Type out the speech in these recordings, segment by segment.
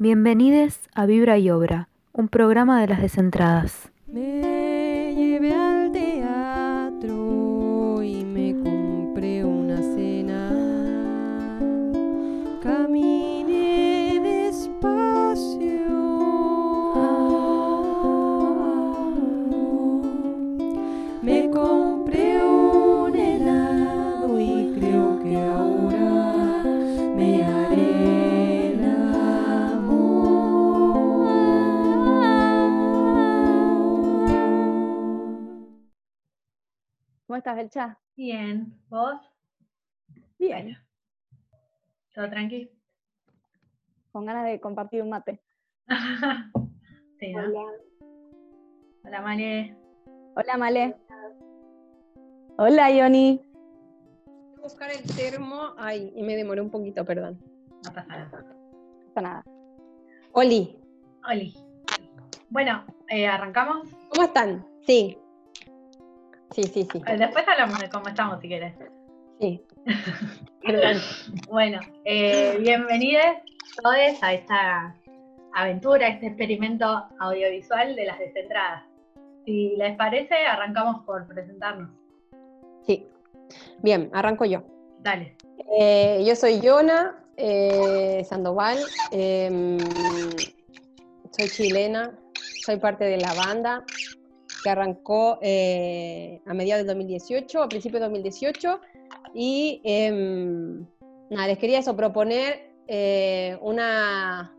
Bienvenidos a Vibra y Obra, un programa de las descentradas. Estás, Belcha? Bien, ¿vos? Bien. ¿Todo tranqui? Con ganas de compartir un mate. sí, ¿no? Hola, Male. Hola, Male. Hola, Ioni. Voy a buscar el termo. Ay, y me demoré un poquito, perdón. No pasa nada. No pasa nada. Oli, Oli. Bueno, eh, ¿arrancamos? ¿cómo están? Sí. Sí, sí, sí. Eh, Después hablamos de cómo estamos, si querés. Sí. Bueno, eh, bienvenidos todos a esta aventura, a este experimento audiovisual de las descentradas. Si les parece, arrancamos por presentarnos. Sí. Bien, arranco yo. Dale. Eh, yo soy Yona eh, Sandoval, em, soy chilena, soy parte de la banda que arrancó eh, a mediados del 2018, a principios de 2018, y em, nada, les quería eso, proponer eh, una...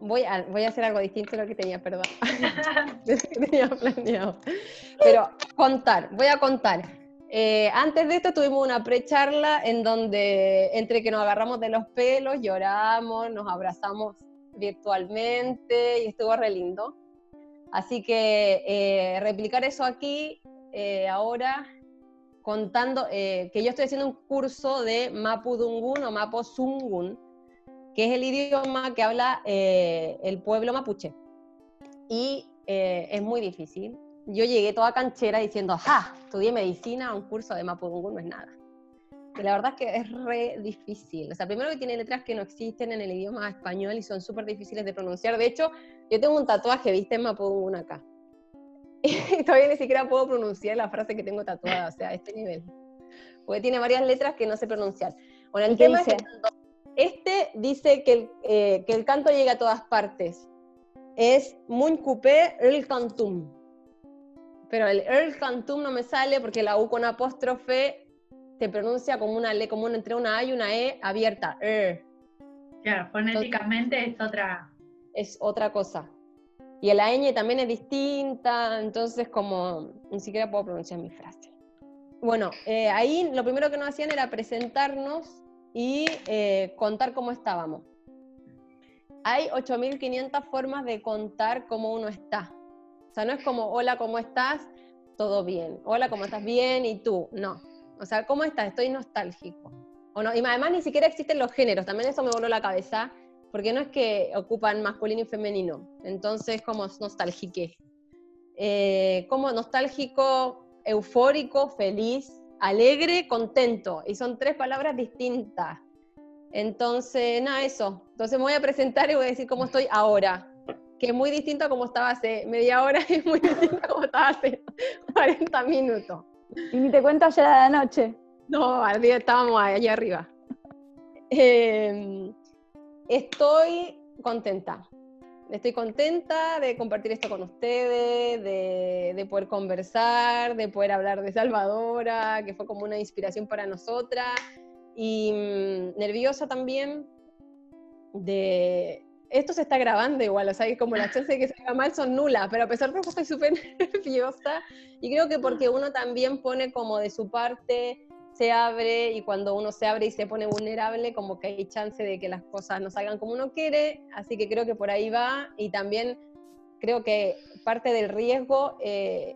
Voy a, voy a hacer algo distinto de lo que tenía, perdón, que tenía planeado. Pero contar, voy a contar. Eh, antes de esto tuvimos una pre-charla en donde entre que nos agarramos de los pelos, lloramos, nos abrazamos virtualmente y estuvo re lindo. Así que eh, replicar eso aquí eh, ahora contando eh, que yo estoy haciendo un curso de Mapudungun o Mapozungun, que es el idioma que habla eh, el pueblo mapuche. Y es muy difícil. Yo llegué toda canchera diciendo, ¡ja! Estudié medicina, un curso de Mapudungun no es nada. Y la verdad es que es re difícil. O sea, primero que tiene letras que no existen en el idioma español y son súper difíciles de pronunciar. De hecho, yo tengo un tatuaje, viste, en Mapudungun acá. Y todavía ni siquiera puedo pronunciar la frase que tengo tatuada, o sea, a este nivel. Porque tiene varias letras que no sé pronunciar. Bueno, el ¿Y qué tema es dice? que cuando este dice que el, eh, que el canto llega a todas partes. Es Mun Coupé El Cantum. Pero el El Cantum no me sale porque la U con apóstrofe se pronuncia como una le, como una, entre una A y una E abierta. Er. Claro, fonéticamente es otra. es otra cosa. Y el ñ también es distinta, entonces como ni siquiera puedo pronunciar mi frase. Bueno, eh, ahí lo primero que nos hacían era presentarnos y eh, contar cómo estábamos. Hay 8.500 formas de contar cómo uno está. O sea, no es como, hola, ¿cómo estás? Todo bien. Hola, ¿cómo estás? Bien. ¿Y tú? No. O sea, ¿cómo estás? Estoy nostálgico. Y además ni siquiera existen los géneros, también eso me voló la cabeza, porque no es que ocupan masculino y femenino, entonces como nostálgique. Eh, como nostálgico, eufórico, feliz, alegre, contento, y son tres palabras distintas. Entonces, nada, eso. Entonces me voy a presentar y voy a decir cómo estoy ahora, que es muy distinto a como estaba hace media hora y muy distinto a como estaba hace 40 minutos. Y ni te cuento ayer a la noche. No, al día estábamos allá arriba. Eh, estoy contenta. Estoy contenta de compartir esto con ustedes, de, de poder conversar, de poder hablar de Salvadora, que fue como una inspiración para nosotras. Y mm, nerviosa también de... Esto se está grabando igual, o sea, que como las chances de que salga mal son nulas, pero a pesar de eso estoy súper nerviosa y creo que porque uno también pone como de su parte, se abre y cuando uno se abre y se pone vulnerable, como que hay chance de que las cosas no salgan como uno quiere, así que creo que por ahí va y también creo que parte del riesgo eh,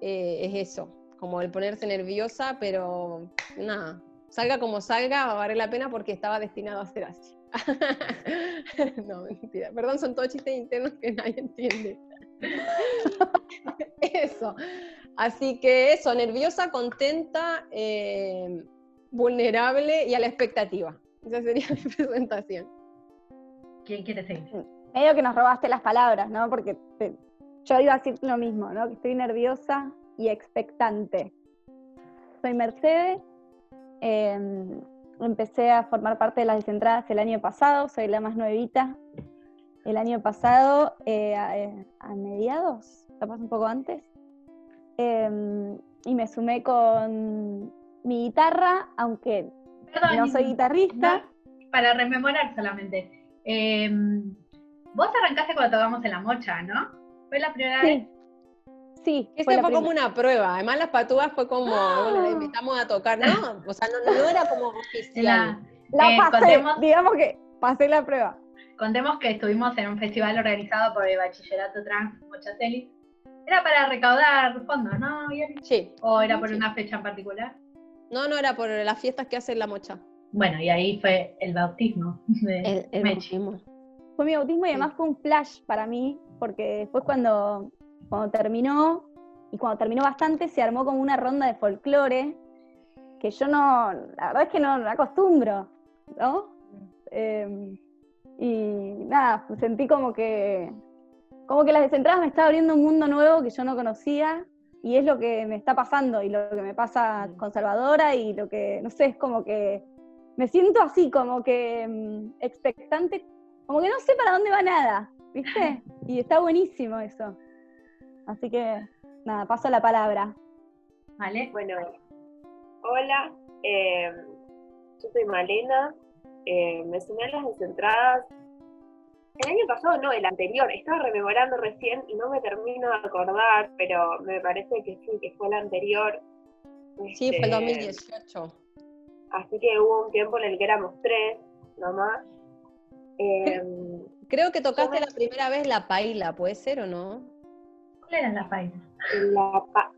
eh, es eso, como el ponerse nerviosa, pero nada, salga como salga, va a valer la pena porque estaba destinado a ser así. no, mentira. Perdón, son todos chistes internos que nadie entiende. eso. Así que eso, nerviosa, contenta, eh, vulnerable y a la expectativa. Esa sería mi presentación. ¿Quién quiere seguir? Medio que nos robaste las palabras, ¿no? Porque te- yo iba a decir lo mismo, ¿no? Que estoy nerviosa y expectante. Soy Mercedes. eh, empecé a formar parte de las descentradas el año pasado, soy la más nuevita. El año pasado, eh, a, eh, a mediados, capaz un poco antes, eh, y me sumé con mi guitarra, aunque Perdón, no soy guitarrista. no, para rememorar solamente. Eh, vos arrancaste cuando tocamos en la mocha, ¿no? Fue la primera vez. Sí. Ese fue como una prueba. Además, las patúas fue como, bueno, la invitamos a tocar, ¿no? O sea, no, no era como oficial. La- La Eh, pasé, contemos- digamos que pasé la prueba. contemos que estuvimos en un festival organizado por el Bachillerato Trans Mochatelli. Era para recaudar fondos, ¿no? Sí. ¿O era por Sí. una fecha en particular? No, no era por las fiestas que hace la mocha. Bueno, y ahí fue el bautismo de El, el Mechi. bautismo. Fue mi bautismo y Sí. además fue un flash para mí, porque después cuando, cuando terminó, y cuando terminó bastante, se armó como una ronda de folclore, que yo no, la verdad es que no, no acostumbro, ¿no? Eh, y nada, sentí como que, como que las descentradas me estaba abriendo un mundo nuevo que yo no conocía, y es lo que me está pasando, y lo que me pasa con Salvadora, y lo que, no sé, es como que me siento así, como que mm, expectante, como que no sé para dónde va nada, ¿viste? Y está buenísimo eso. Así que, nada, paso la palabra. ¿Vale? Bueno, hola, eh, yo soy Malena, eh, me sumé a las descentradas. El año pasado, no, el anterior, estaba rememorando recién y no me termino de acordar, pero me parece que sí, que fue el anterior. Sí, fue el Este, 2018. Así que hubo un tiempo en el que éramos tres, nomás. Eh, Creo que tocaste me- la primera vez la paila, ¿puede ser o no? ¿Cuál era la paila? en la pa-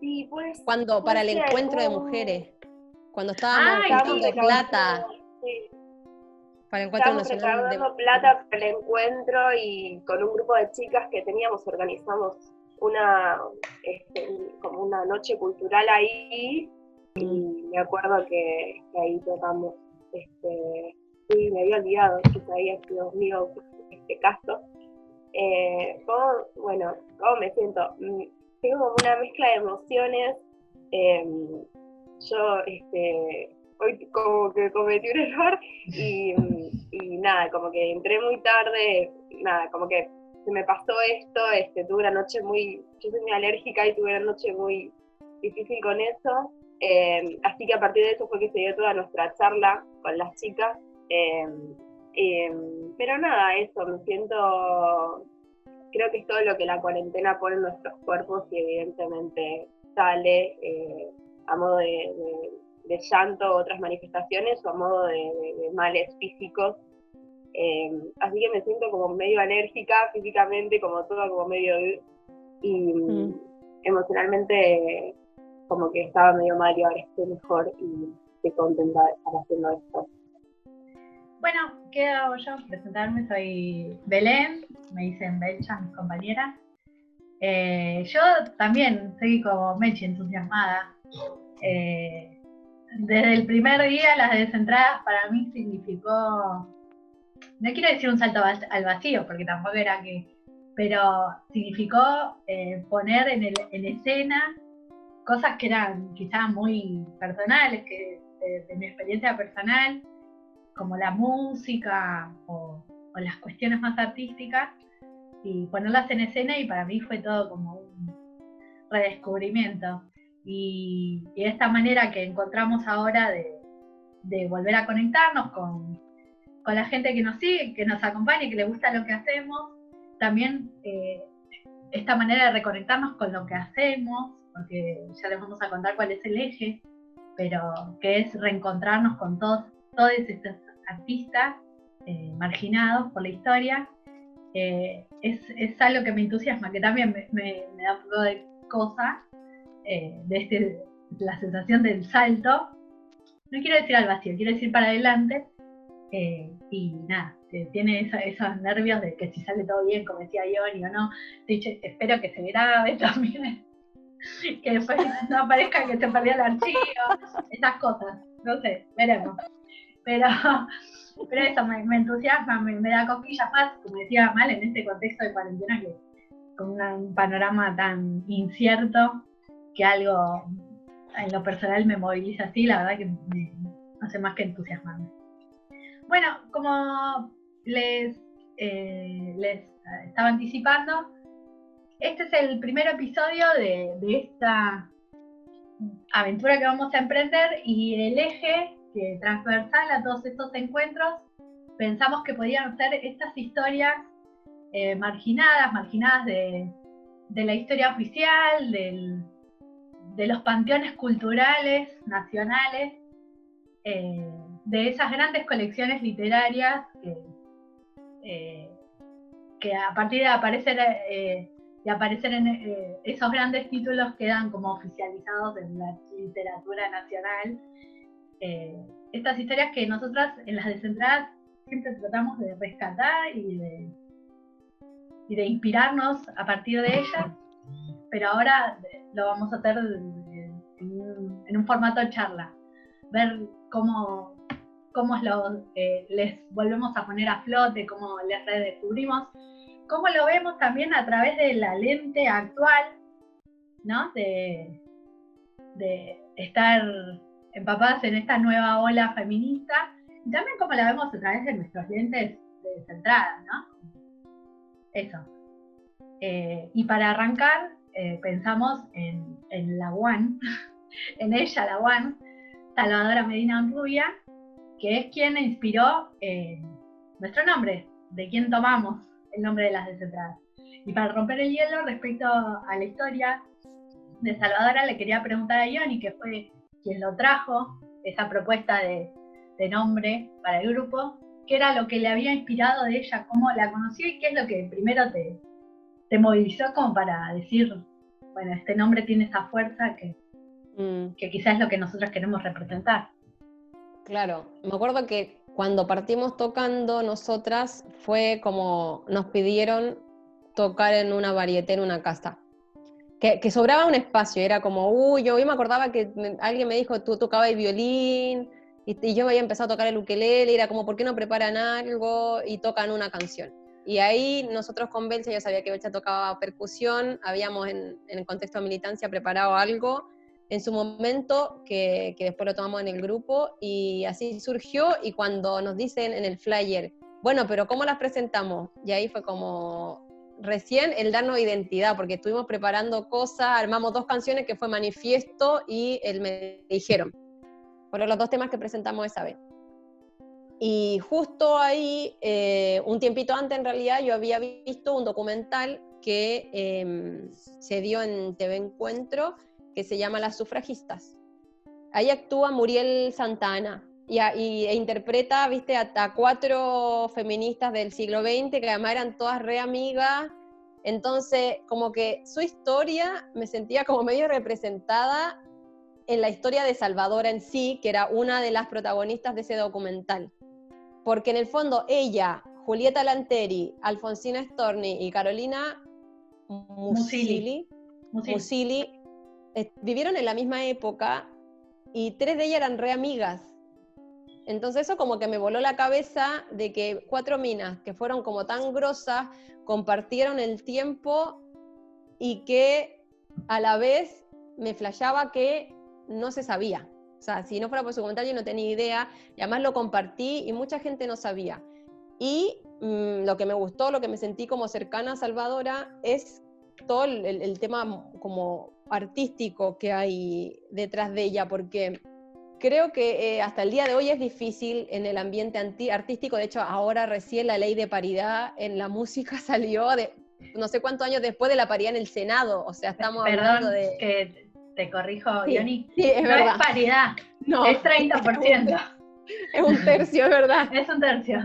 sí, pues. Cuando, para el encuentro de mujeres. Cuando estábamos juntando sí, plata sí, para el encuentro Estábamos nacional de recaudando plata para el encuentro y con un grupo de chicas que teníamos organizamos una este, como una noche cultural ahí y me acuerdo que, que ahí tocamos este sí me había olvidado que había sido mío este caso eh, ¿cómo- bueno cómo me siento Mm, tengo como una mezcla de emociones em, yo este hoy como que cometí un error y, y nada, como que entré muy tarde, nada, como que se me pasó esto, este, tuve una noche muy, yo soy muy alérgica y tuve una noche muy difícil con eso, eh, así que a partir de eso fue que se dio toda nuestra charla con las chicas, eh, pero nada, eso, me siento, creo que es todo lo que la cuarentena pone en nuestros cuerpos y evidentemente sale eh, a modo de, de- de llanto o otras manifestaciones o a modo de males físicos. Eh, así que me siento como medio alérgica físicamente, como todo como medio... Y Mm. emocionalmente como que estaba medio mal y ahora estoy mejor y estoy contenta de estar haciendo esto. Bueno, ¿qué hago yo? Presentarme, soy Belén, me dicen Belcha, mis compañeras. Eh, yo también soy como Mechi, entusiasmada. Eh, desde el primer día, las descentradas para mí significó, no quiero decir un salto al vacío, porque tampoco era que, pero significó eh, poner en, el- en escena cosas que eran quizás muy personales, que de- de mi experiencia personal, como la música o, las cuestiones más artísticas y ponerlas en escena y para mí fue todo como un redescubrimiento. Y, y esta manera que encontramos ahora de, volver a conectarnos con, la gente que nos sigue, que nos acompaña, que le gusta lo que hacemos, también eh, esta manera de reconectarnos con lo que hacemos, porque ya les vamos a contar cuál es el eje, pero que es reencontrarnos con todos, todos estos artistas eh, marginados por la historia, eh, es, es algo que me entusiasma, que también me, da un poco de cosa, eh, de este, la sensación del salto. No quiero decir al vacío, quiero decir para adelante. eh, y nada, tiene esa- esos nervios de que si sale todo bien, como decía Ioni o no. Dice, espero que se grabe también. que después no aparezca que se perdió el archivo. Esas cosas, no sé, veremos. Pero Pero eso me, entusiasma, me, da cosquillas más, como decía Mal, en este contexto de cuarentena que con un panorama tan incierto que algo en lo personal me moviliza así, la verdad que me hace más que entusiasmarme. Bueno, como les, eh, les estaba anticipando, este es el primer episodio de esta aventura que vamos a emprender y el eje transversal a todos estos encuentros pensamos que podían ser estas historias eh, marginadas, marginadas de, de la historia oficial, del- de los panteones culturales nacionales, eh, de esas grandes colecciones literarias que, eh, que a partir de aparecer, de aparecer en esos grandes títulos quedan como oficializados en la literatura nacional. Eh, estas historias que nosotras en las descentradas siempre tratamos de rescatar y de, y de inspirarnos a partir de ellas, pero ahora lo vamos a hacer en un, en un formato de charla, ver cómo, cómo lo, eh, les volvemos a poner a flote, cómo les redescubrimos, cómo lo vemos también a través de la lente actual, ¿no? De, de estar empapadas en esta nueva ola feminista, y también cómo la vemos a través de nuestros lentes de descentrada, ¿no? Eso. Eh, y para arrancar, eh, pensamos en, en la One, en ella, la One, Salvadora Medina Rubia, que es quien inspiró eh, nuestro nombre, de quien tomamos el nombre de las descentradas. Y para romper el hielo respecto a la historia de Salvadora, le quería preguntar a Ioni, que fue quien lo trajo, esa propuesta de, de nombre para el grupo, qué era lo que le había inspirado de ella, cómo la conoció y qué es lo que primero te, te movilizó como para decir, bueno, este nombre tiene esa fuerza que, Mm, que quizás es lo que nosotros queremos representar. claro, me acuerdo que cuando partimos tocando nosotras fue como nos pidieron tocar en una varieté en una casa. Que, que sobraba un espacio, era como, uy, yo, yo me acordaba que alguien me dijo, tú tocabas el violín, y, y yo había empezado a tocar el ukelele, y era como, ¿por qué no preparan algo y tocan una canción? Y ahí nosotros con Belcha, yo sabía que Belcha tocaba percusión, habíamos en, en el contexto de militancia preparado algo en su momento, que, que después lo tomamos en el grupo, y así surgió, y cuando nos dicen en el flyer, bueno, pero ¿cómo las presentamos? Y ahí fue como recién el darnos identidad, porque estuvimos preparando cosas, armamos dos canciones que fue Manifiesto y el Me Dijeron. Fueron los dos temas que presentamos esa vez. Y justo ahí, eh, un tiempito antes en realidad, yo había visto un documental que eh, se dio en TV Encuentro, que se llama Las Sufragistas. Ahí actúa Muriel Santana y, a- y- e interpreta, viste, a, a cuatro feministas del siglo XX que además eran todas re amigas. Entonces, como que su historia me sentía como medio representada en la historia de Salvadora en sí, que era una de las protagonistas de ese documental. Porque en el fondo ella, Julieta Lanteri, Alfonsina Storni y Carolina Musili, Musili. Musili, eh, vivieron en la misma época y tres de ellas eran re amigas. Entonces eso como que me voló la cabeza de que cuatro minas que fueron como tan grosas compartieron el tiempo y que a la vez me flashaba que no se sabía. O sea, si no fuera por su comentario no tenía idea y además lo compartí y mucha gente no sabía. Y mm, lo que me gustó, lo que me sentí como cercana a Salvadora es todo el- el tema como artístico que hay detrás de ella, porque creo que eh, hasta el día de hoy es difícil en el ambiente anti- artístico, de hecho ahora recién la ley de paridad en la música salió de no sé cuántos años después de la paridad en el Senado, o sea, estamos Perdón hablando de... que te corrijo, Sí, Ioni. sí, es no verdad. es paridad, No, es 30%. es un tercio, es verdad. es un tercio.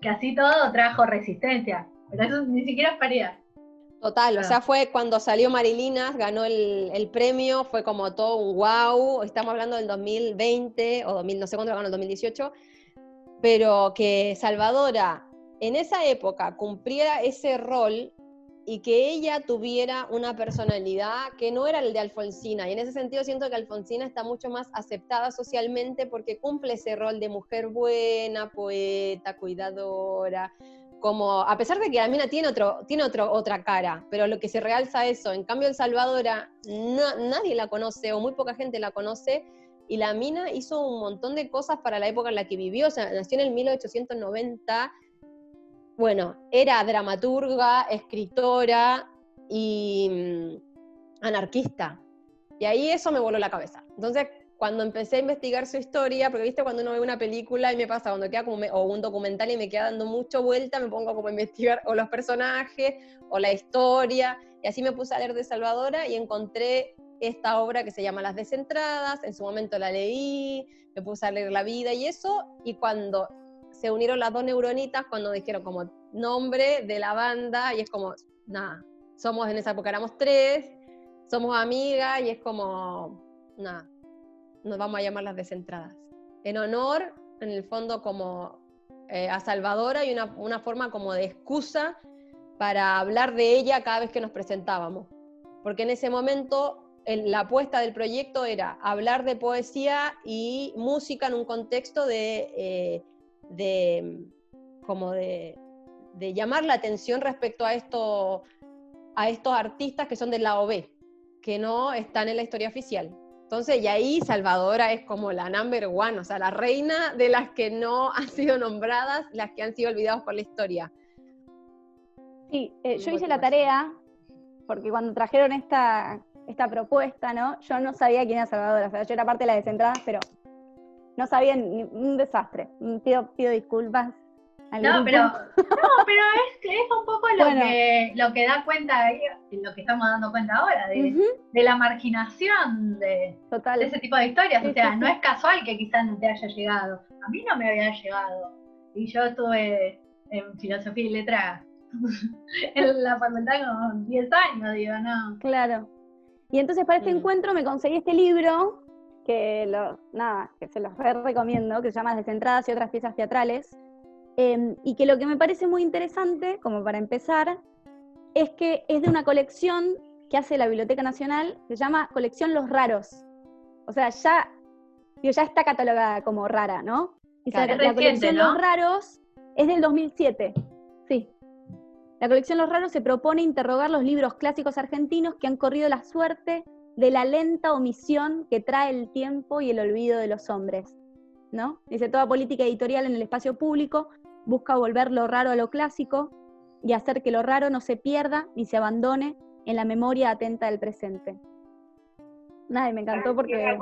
Que así todo trajo resistencia. Pero eso ni siquiera es paridad. Total, o Ah. sea, fue cuando salió Marilinas, ganó el, el premio, fue como todo un wow, estamos hablando del 2020 o 2000, no sé cuándo ganó el 2018, pero que Salvadora en esa época cumpliera ese rol y que ella tuviera una personalidad que no era el de Alfonsina. Y en ese sentido siento que Alfonsina está mucho más aceptada socialmente porque cumple ese rol de mujer buena, poeta, cuidadora, como, a pesar de que la mina tiene, otro, tiene otro, otra cara, pero lo que se realza eso, en cambio El Salvadora nadie la conoce o muy poca gente la conoce, y la mina hizo un montón de cosas para la época en la que vivió, o sea, nació en el 1890, bueno, era dramaturga, escritora y mm, anarquista, y ahí eso me voló la cabeza. Entonces, cuando empecé a investigar su historia, porque viste cuando uno ve una película y me pasa cuando queda como, o un documental y me queda dando mucho vuelta, me pongo como a investigar o los personajes o la historia, y así me puse a leer de Salvadora y encontré esta obra que se llama Las Descentradas, en su momento la leí, me puse a leer la vida y eso, y cuando se unieron las dos neuronitas, cuando dijeron como nombre de la banda, y es como, nada, somos en esa época éramos tres, somos amigas, y es como, nada, nos vamos a llamar las descentradas. En honor, en el fondo, como eh, a Salvadora y una, una forma como de excusa para hablar de ella cada vez que nos presentábamos. Porque en ese momento la apuesta del proyecto era hablar de poesía y música en un contexto de, eh, de como de, de, llamar la atención respecto a, esto, a estos artistas que son de la OB, que no están en la historia oficial. Entonces, y ahí Salvadora es como la number one, o sea, la reina de las que no han sido nombradas, las que han sido olvidadas por la historia. Sí, eh, yo hice la tarea, porque cuando trajeron esta, esta propuesta, ¿no? Yo no sabía quién era Salvadora, o sea, yo era parte de la descentrada, pero no sabía ni un desastre. Pido, pido disculpas no, pero, no, pero es, es un poco lo, que, lo que da cuenta, lo que estamos dando cuenta ahora, de, de la marginación de, de, ese tipo de historias. o sea, no es casual que quizás no te haya llegado. A mí no me había llegado. Y yo estuve en filosofía y letras en la facultad con 10 años, digo, no. Claro. Y entonces para este encuentro me conseguí este libro, que lo, nada, que se los recomiendo, que se llama Descentradas y otras piezas teatrales Em, y que lo que me parece muy interesante, como para empezar, es que es de una colección que hace la Biblioteca Nacional, se llama Colección Los Raros. O sea, ya, ya está catalogada como rara, ¿no? Y la, colección Los Raros es del 2007. Sí. La colección Los Raros se propone interrogar los libros clásicos argentinos que han corrido la suerte de la lenta omisión que trae el tiempo y el olvido de los hombres. ¿no? Dice, toda política editorial en el espacio público busca volver lo raro a lo clásico y hacer que lo raro no se pierda ni se abandone en la memoria atenta del presente. Nada, me encantó porque...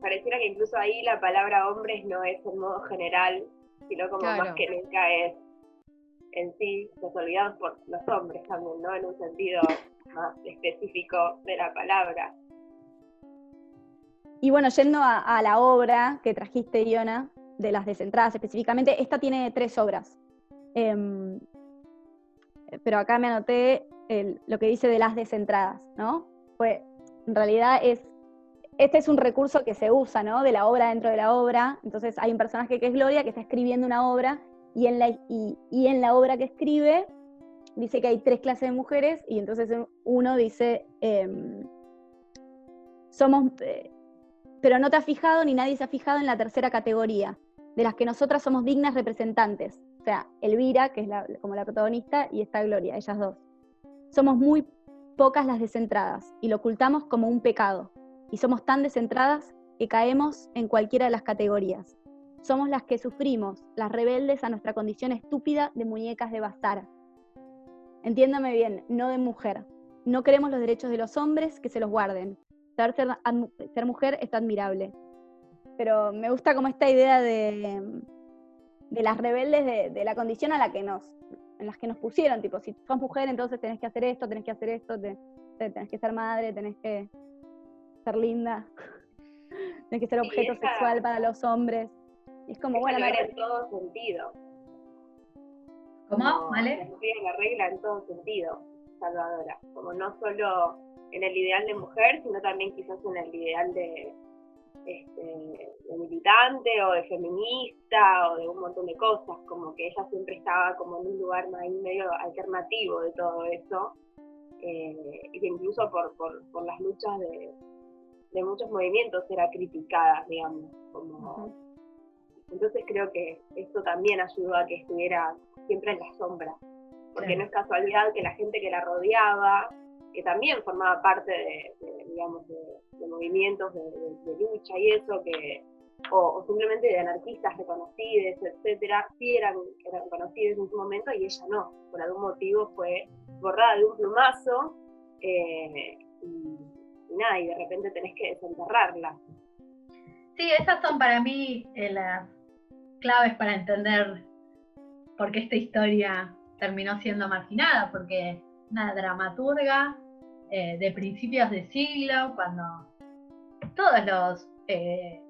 pareciera que incluso ahí la palabra hombres no es en modo general, sino como más que nunca es en sí los olvidados por los hombres también, ¿no? En un sentido más específico de la palabra. Y bueno, yendo a, la obra que trajiste, Iona, de las descentradas específicamente, esta tiene tres obras. Em, pero acá me anoté lo que dice de las descentradas, ¿no? Pues en realidad es, este es un recurso que se usa, ¿no? De la obra dentro de la obra. Entonces hay un personaje que es Gloria que está escribiendo una obra y en la, y, en la obra que escribe dice que hay tres clases de mujeres y entonces uno dice, em, somos, eh, pero no te has fijado ni nadie se ha fijado en la tercera categoría, de las que nosotras somos dignas representantes. O sea, Elvira, que es como la protagonista, y está Gloria, ellas dos. Somos muy pocas las descentradas y lo ocultamos como un pecado. Y somos tan descentradas que caemos en cualquiera de las categorías. Somos las que sufrimos, las rebeldes a nuestra condición estúpida de muñecas de bazar. Entiéndame bien, no de mujer. No queremos los derechos de los hombres que se los guarden. Ser, ser mujer es admirable pero me gusta como esta idea de, de las rebeldes de, la condición a la que nos, en las que nos pusieron, tipo, si sos mujer, entonces tenés que hacer esto, tenés que hacer esto, tenés que ser madre, tenés que ser linda, tenés que ser objeto sexual para los hombres. Y es como, bueno, en todo sentido. ¿Cómo? ¿Vale? La regla en todo sentido, Salvadora. Como no solo en el ideal de mujer, sino también quizás en el ideal de, este, de militante o de feminista o de un montón de cosas, como que ella siempre estaba como en un lugar ahí medio alternativo de todo eso, eh, y que incluso por, por, las luchas de, muchos movimientos era criticada, digamos, como... Entonces creo que esto también ayudó a que estuviera siempre en la sombra, porque no es casualidad que la gente que la rodeaba, que también formaba parte de, digamos, de, movimientos de, lucha y eso, que, o, simplemente de anarquistas reconocidos, etcétera, sí eran, eran reconocidos en su momento y ella no, por algún motivo fue borrada de un plumazo eh, y, nada, y de repente tenés que desenterrarla. Sí, esas son para mí eh, las claves para entender por qué esta historia terminó siendo marginada, porque una dramaturga eh, de principios de siglo, cuando todos los, eh,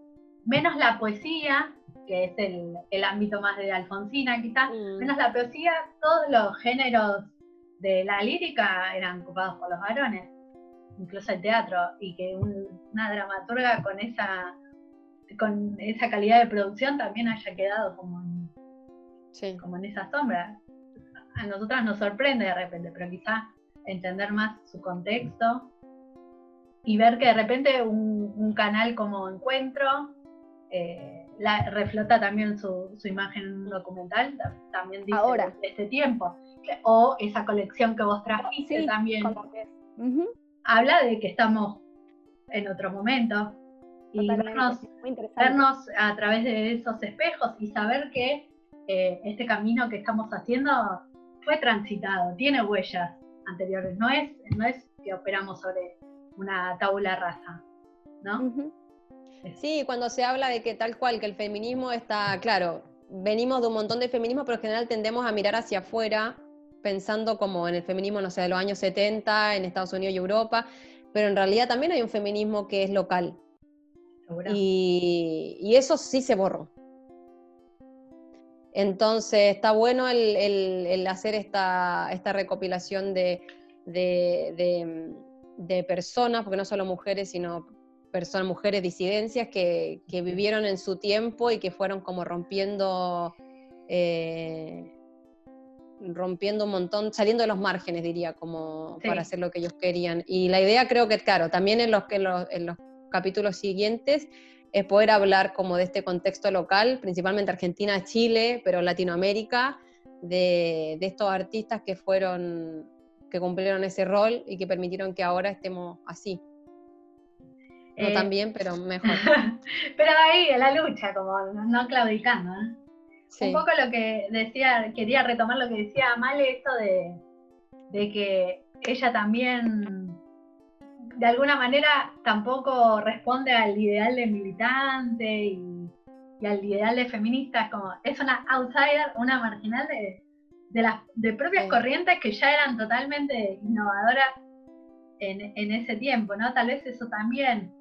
menos la poesía, que es el, ámbito más de Alfonsina quizás, mm. menos la poesía, todos los géneros de la lírica eran ocupados por los varones, incluso el teatro, y que una dramaturga con esa, con esa calidad de producción también haya quedado como en, como en esa sombra. A nosotras nos sorprende de repente, pero quizá entender más su contexto y ver que de repente un, canal como Encuentro eh, reflota también su, imagen documental, también dice Ahora. este tiempo. O esa colección que vos trajiste también habla de que estamos en otro momento y vernos, a través de esos espejos y saber que eh, este camino que estamos haciendo fue transitado, tiene huellas, anteriores. No es, no es que operamos sobre una tabula rasa, ¿no? Sí, cuando se habla de que tal cual, que el feminismo está, claro, venimos de un montón de feminismo, pero en general tendemos a mirar hacia afuera, pensando como en el feminismo, no sé, de los años 70, en Estados Unidos y Europa, pero en realidad también hay un feminismo que es local. Y, y, eso sí se borró. Entonces está bueno el, hacer esta, recopilación de, personas, porque no solo mujeres, sino personas, mujeres disidencias que, vivieron en su tiempo y que fueron como rompiendo, eh, rompiendo un montón, saliendo de los márgenes, diría, como para hacer lo que ellos querían. Y la idea creo que, claro, también en los, en los capítulos siguientes es poder hablar como de este contexto local, principalmente Argentina, Chile, pero Latinoamérica, de, estos artistas que fueron, que cumplieron ese rol y que permitieron que ahora estemos así. No tan bien, pero mejor. pero ahí, en la lucha, como no claudicando. ¿eh? Un poco lo que decía, quería retomar lo que decía Male, esto de, de que ella también de alguna manera tampoco responde al ideal de militante y, al ideal de feminista, es como, es una outsider, una marginal de, las de propias corrientes que ya eran totalmente innovadoras en, ese tiempo, ¿no? Tal vez eso también,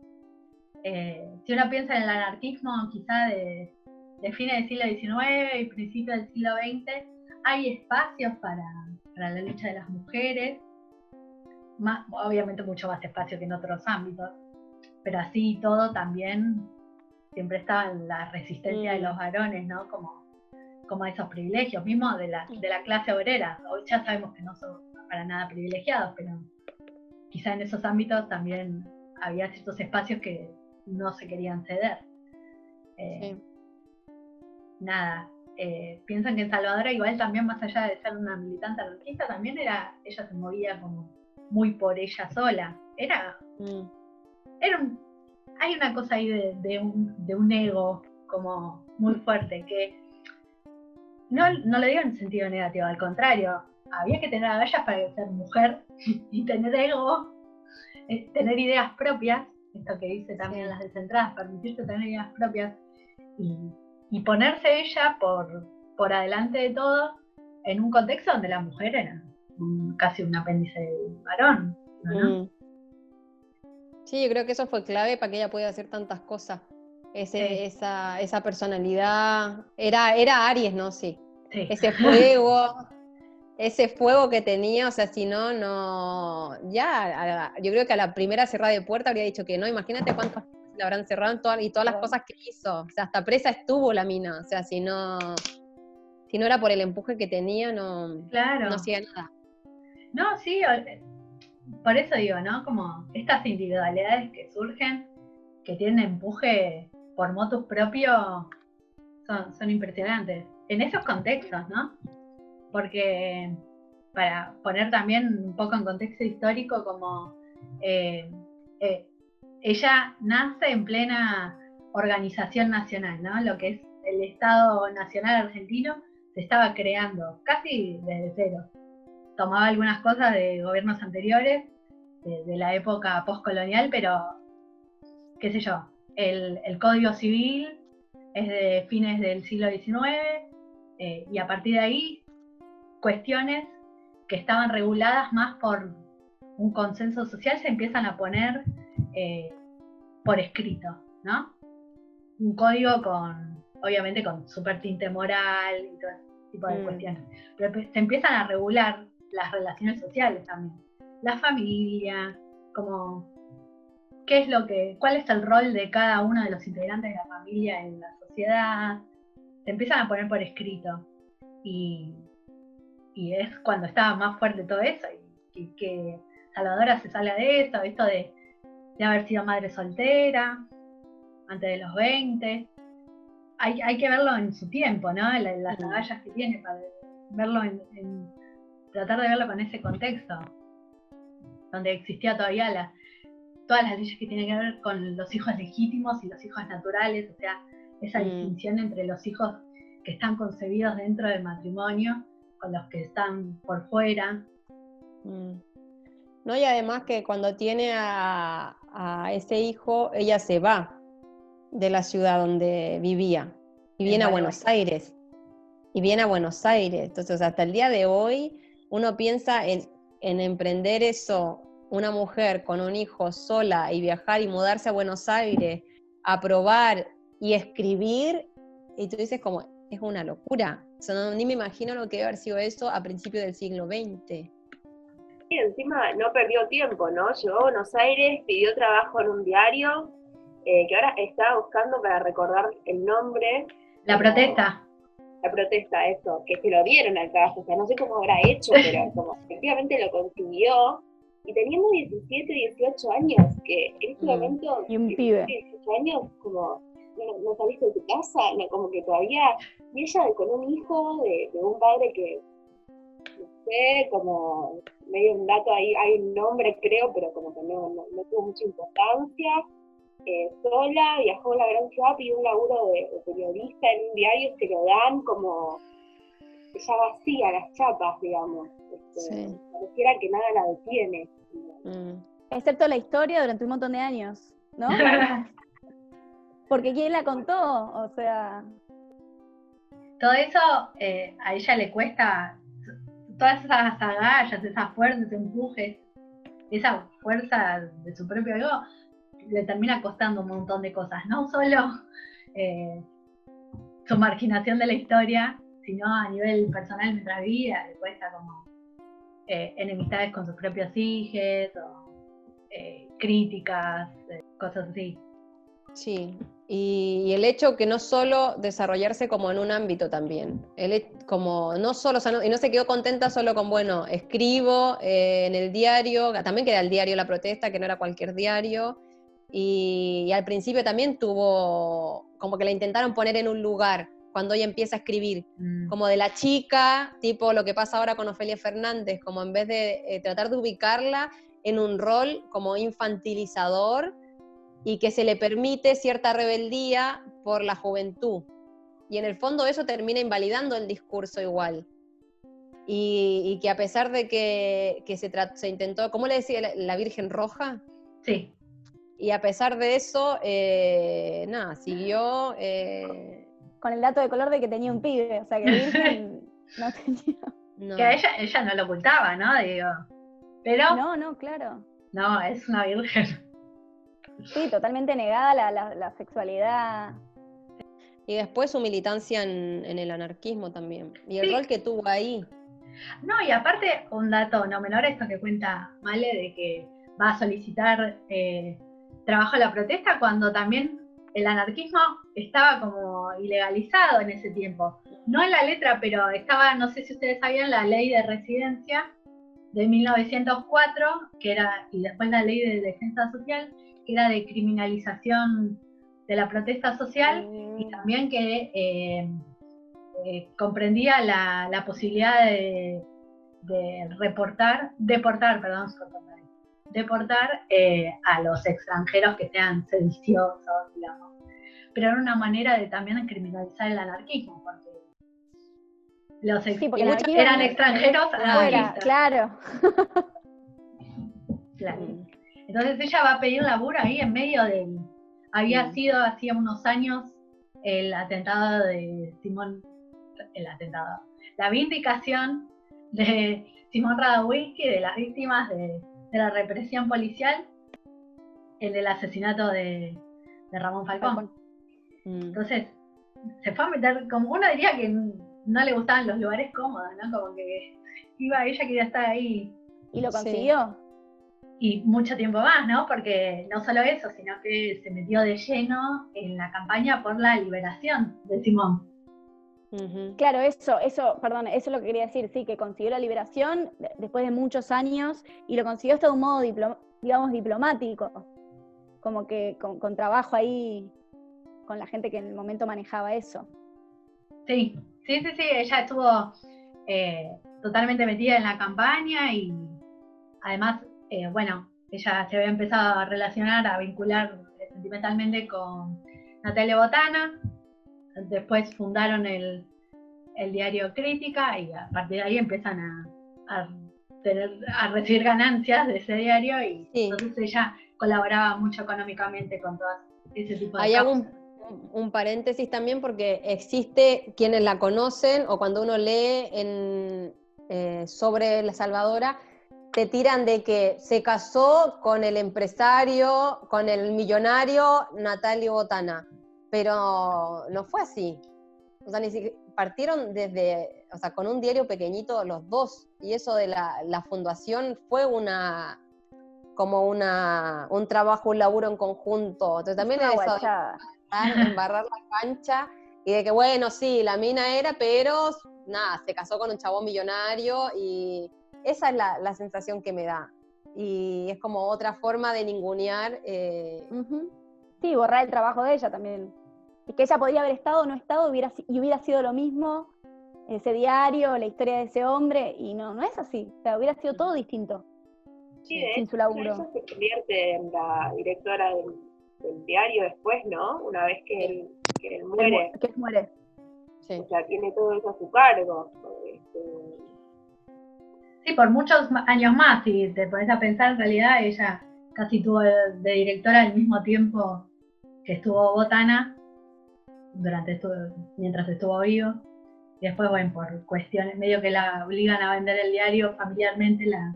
eh, si uno piensa en el anarquismo quizá de, de fines del siglo XIX y principios del siglo XX, hay espacios para, para la lucha de las mujeres, obviamente mucho más espacio que en otros ámbitos, pero así todo también siempre estaba en la resistencia de los varones, ¿no? Como, como esos privilegios, mismo de la, de la clase obrera. Hoy ya sabemos que no son para nada privilegiados, pero quizá en esos ámbitos también había ciertos espacios que no se querían ceder. Eh, nada, eh, piensan que en Salvador igual también más allá de ser una militante anarquista, también era, ella se movía como muy por ella sola. Era, mm. era un, hay una cosa ahí de, un, ego como muy fuerte que no, no lo digo en sentido negativo, al contrario, había que tener agallas para ser mujer y tener ego, eh, tener ideas propias, esto que dice también las descentradas, permitirse tener ideas propias y, y ponerse ella por, por adelante de todo en un contexto donde la mujer era casi un apéndice de varón. Mm. Sí, yo creo que eso fue clave para que ella pudiera hacer tantas cosas. esa, esa, personalidad. Era, era Aries, ¿no? Sí. Ese fuego. ese fuego que tenía, o sea, si no, no. Ya, yo creo que a la primera cerrada de puerta habría dicho que no. Imagínate cuántas la habrán cerrado en todas- y todas las cosas que hizo. O sea, hasta presa estuvo la mina. O sea, si no, si no era por el empuje que tenía, no, Claro. no hacía nada. No, sí, o- por eso digo, ¿no? Como estas individualidades que surgen, que tienen empuje por motus propio, son, son impresionantes. En esos contextos, ¿no? Porque para poner también un poco en contexto histórico, como eh, eh, ella nace en plena organización nacional, ¿no? Lo que es el Estado Nacional Argentino se estaba creando casi desde cero tomaba algunas cosas de gobiernos anteriores, de, de la época postcolonial, pero qué sé yo, el, el Código Civil es de fines del siglo XIX eh, y a partir de ahí cuestiones que estaban reguladas más por un consenso social se empiezan a poner eh, por escrito, ¿no? Un código con, obviamente con super tinte moral y todo ese tipo de Mm. cuestiones. Pero pe- se empiezan a regular las relaciones sociales también. La familia, como qué es lo que, cuál es el rol de cada uno de los integrantes de la familia en la sociedad. Se empiezan a poner por escrito. Y, y es cuando estaba más fuerte todo eso. Y, y que Salvadora se sale de eso, esto de, de haber sido madre soltera, antes de los 20. Hay, hay que verlo en su tiempo, ¿no? La- Las agallas que tiene para verlo en, en- tratar de verlo con ese contexto, donde existía todavía la, todas las leyes que tienen que ver con los hijos legítimos y los hijos naturales, o sea, esa Mm. distinción entre los hijos que están concebidos dentro del matrimonio con los que están por fuera. Mm. No, y además que cuando tiene a, a ese hijo, ella se va de la ciudad donde vivía y En viene a. Buenos Aires. Y viene a Buenos Aires. Entonces, hasta el día de hoy, uno piensa en, en emprender eso, una mujer con un hijo sola y viajar y mudarse a Buenos Aires, a probar y escribir, y tú dices como, es una locura. O sea, no- ni me imagino lo que debe haber sido eso a principios del siglo XX. Y encima no perdió tiempo, ¿no? Llegó a Buenos Aires, pidió trabajo en un diario, eh, que ahora estaba buscando para recordar el nombre, La protesta. La protesta, eso, que se lo dieron al trabajo, o sea, no sé cómo habrá hecho, pero como efectivamente lo consiguió, y teniendo 17, 18 años, que en este Mm. momento, Y un 17, pibe. 18 años, como no, no saliste de tu casa, no, como que todavía, y ella con un hijo de, de un padre que, no sé, como medio un dato ahí, hay un nombre creo, pero como que no, no, no tuvo mucha importancia, eh, sola, viajó a la gran ciudad, pidió un laburo de, de periodista en un diario, se lo dan como ya vacía las chapas, digamos. Este, Sí. Pareciera que nada la detiene. Mm. Excepto la historia durante un montón de años, ¿no? Porque ¿quién la contó? O sea, Todo eso eh, a ella le cuesta, todas esas agallas, esas fuerzas, empujes, esa fuerza de su propio ego, le termina costando un montón de cosas. No solo eh, su marginación de la historia, sino a nivel personal mientras vivía, le cuesta como eh, enemistades con sus propios hijos, o eh, críticas, eh, cosas así. Sí, y, y el hecho que no solo desarrollarse como en un ámbito también, el, como no solo, o sea, no- y no se quedó contenta solo con, bueno, escribo eh, en el diario, también queda el diario La Protesta, que no era cualquier diario, y, y al principio también tuvo, como que la intentaron poner en un lugar cuando ella empieza a escribir, Mm. como de la chica, tipo lo que pasa ahora con Ofelia Fernández, como en vez de eh, tratar de ubicarla en un rol como infantilizador y que se le permite cierta rebeldía por la juventud. Y en el fondo eso termina invalidando el discurso igual. Y, y que a pesar de que, que se, se intentó, ¿cómo le decía la, la Virgen Roja? Sí, Y a pesar de eso, eh, nada, siguió... eh, con el dato de color de que tenía un pibe, o sea que Virgen no tenía. no. que a ella, ella no lo ocultaba, ¿no? Digo, pero No, no, claro. no, es una virgen. Sí, totalmente negada la, la, la sexualidad. Y después su militancia en, en el anarquismo también. Y el Sí. rol que tuvo ahí. No, y aparte, un dato no menor, esto que cuenta Male, de que va a solicitar eh, trabajo la protesta cuando también el anarquismo estaba como ilegalizado en ese tiempo. No en la letra, pero estaba, no sé si ustedes sabían, la ley de residencia de 1904, que era, y después la ley de defensa social, que era de criminalización de la protesta social y también que eh, eh, comprendía la, posibilidad de, reportar, deportar, perdón, deportar eh, a los extranjeros que sean sediciosos, digamos. Pero era una manera de también criminalizar el anarquismo, porque los sí, eran extranjeros anarquistas. Claro. claro. Entonces ella va a pedir laburo ahí en medio del... Había sido hacía unos años el atentado de Simón, el atentado, la vindicación de Simón Radowski, de las víctimas de, la represión policial, el del asesinato de, Ramón Falcón. Mm. Entonces, se fue a meter, como uno diría que no le gustaban los lugares cómodos, ¿no? Como que iba, ella quería estar ahí. ¿Y lo consiguió? y mucho tiempo más, ¿no? Porque no solo eso, sino que se metió de lleno en la campaña por la liberación de Simón. Claro, eso, eso, perdón, eso es lo que quería decir, sí, que consiguió la liberación después de muchos años y lo consiguió hasta de un modo, digamos, diplomático, como que con, trabajo ahí con la gente que en el momento manejaba eso. Sí, sí, sí, sí, ella estuvo eh, totalmente metida en la campaña y además eh, bueno, ella se había empezado a relacionar, a vincular sentimentalmente con Natalia Botana, después fundaron el, diario Crítica y a partir de ahí empiezan a, recibir ganancias de ese diario y entonces ella colaboraba mucho económicamente con todo ese tipo de Hay algún un paréntesis también porque existe quienes la conocen o cuando uno lee en, eh, sobre La Salvadora, te tiran de que se casó con el empresario, con el millonario Natalio Botana, pero no fue así. O sea, ni siquiera, partieron desde, o sea, con un diario pequeñito los dos, y eso de la, fundación fue una, como una, un trabajo, un laburo en conjunto. Entonces también es eso de embarrar la cancha y de que, bueno, sí, la mina era, pero nada, se casó con un chabón millonario y esa es la, sensación que me da. Y es como otra forma de ningunear. Eh, sí, borrar el trabajo de ella también. Y que ella podría haber estado o no estado hubiera, y hubiera sido lo mismo ese diario, la historia de ese hombre, y no, no es así. O sea, hubiera sido todo distinto. Sí, sin su laburo. Ella se convierte en la directora del, diario después, ¿no? Una vez que, él, que él muere. Que él muere. Sí. O sea, tiene todo eso a su cargo. Este, Sí, por muchos años más, si te pones a pensar, en realidad ella casi tuvo de directora al mismo tiempo que estuvo Botana, durante mientras estuvo vivo. Y después, bueno, por cuestiones, medio que la obligan a vender el diario familiarmente, la,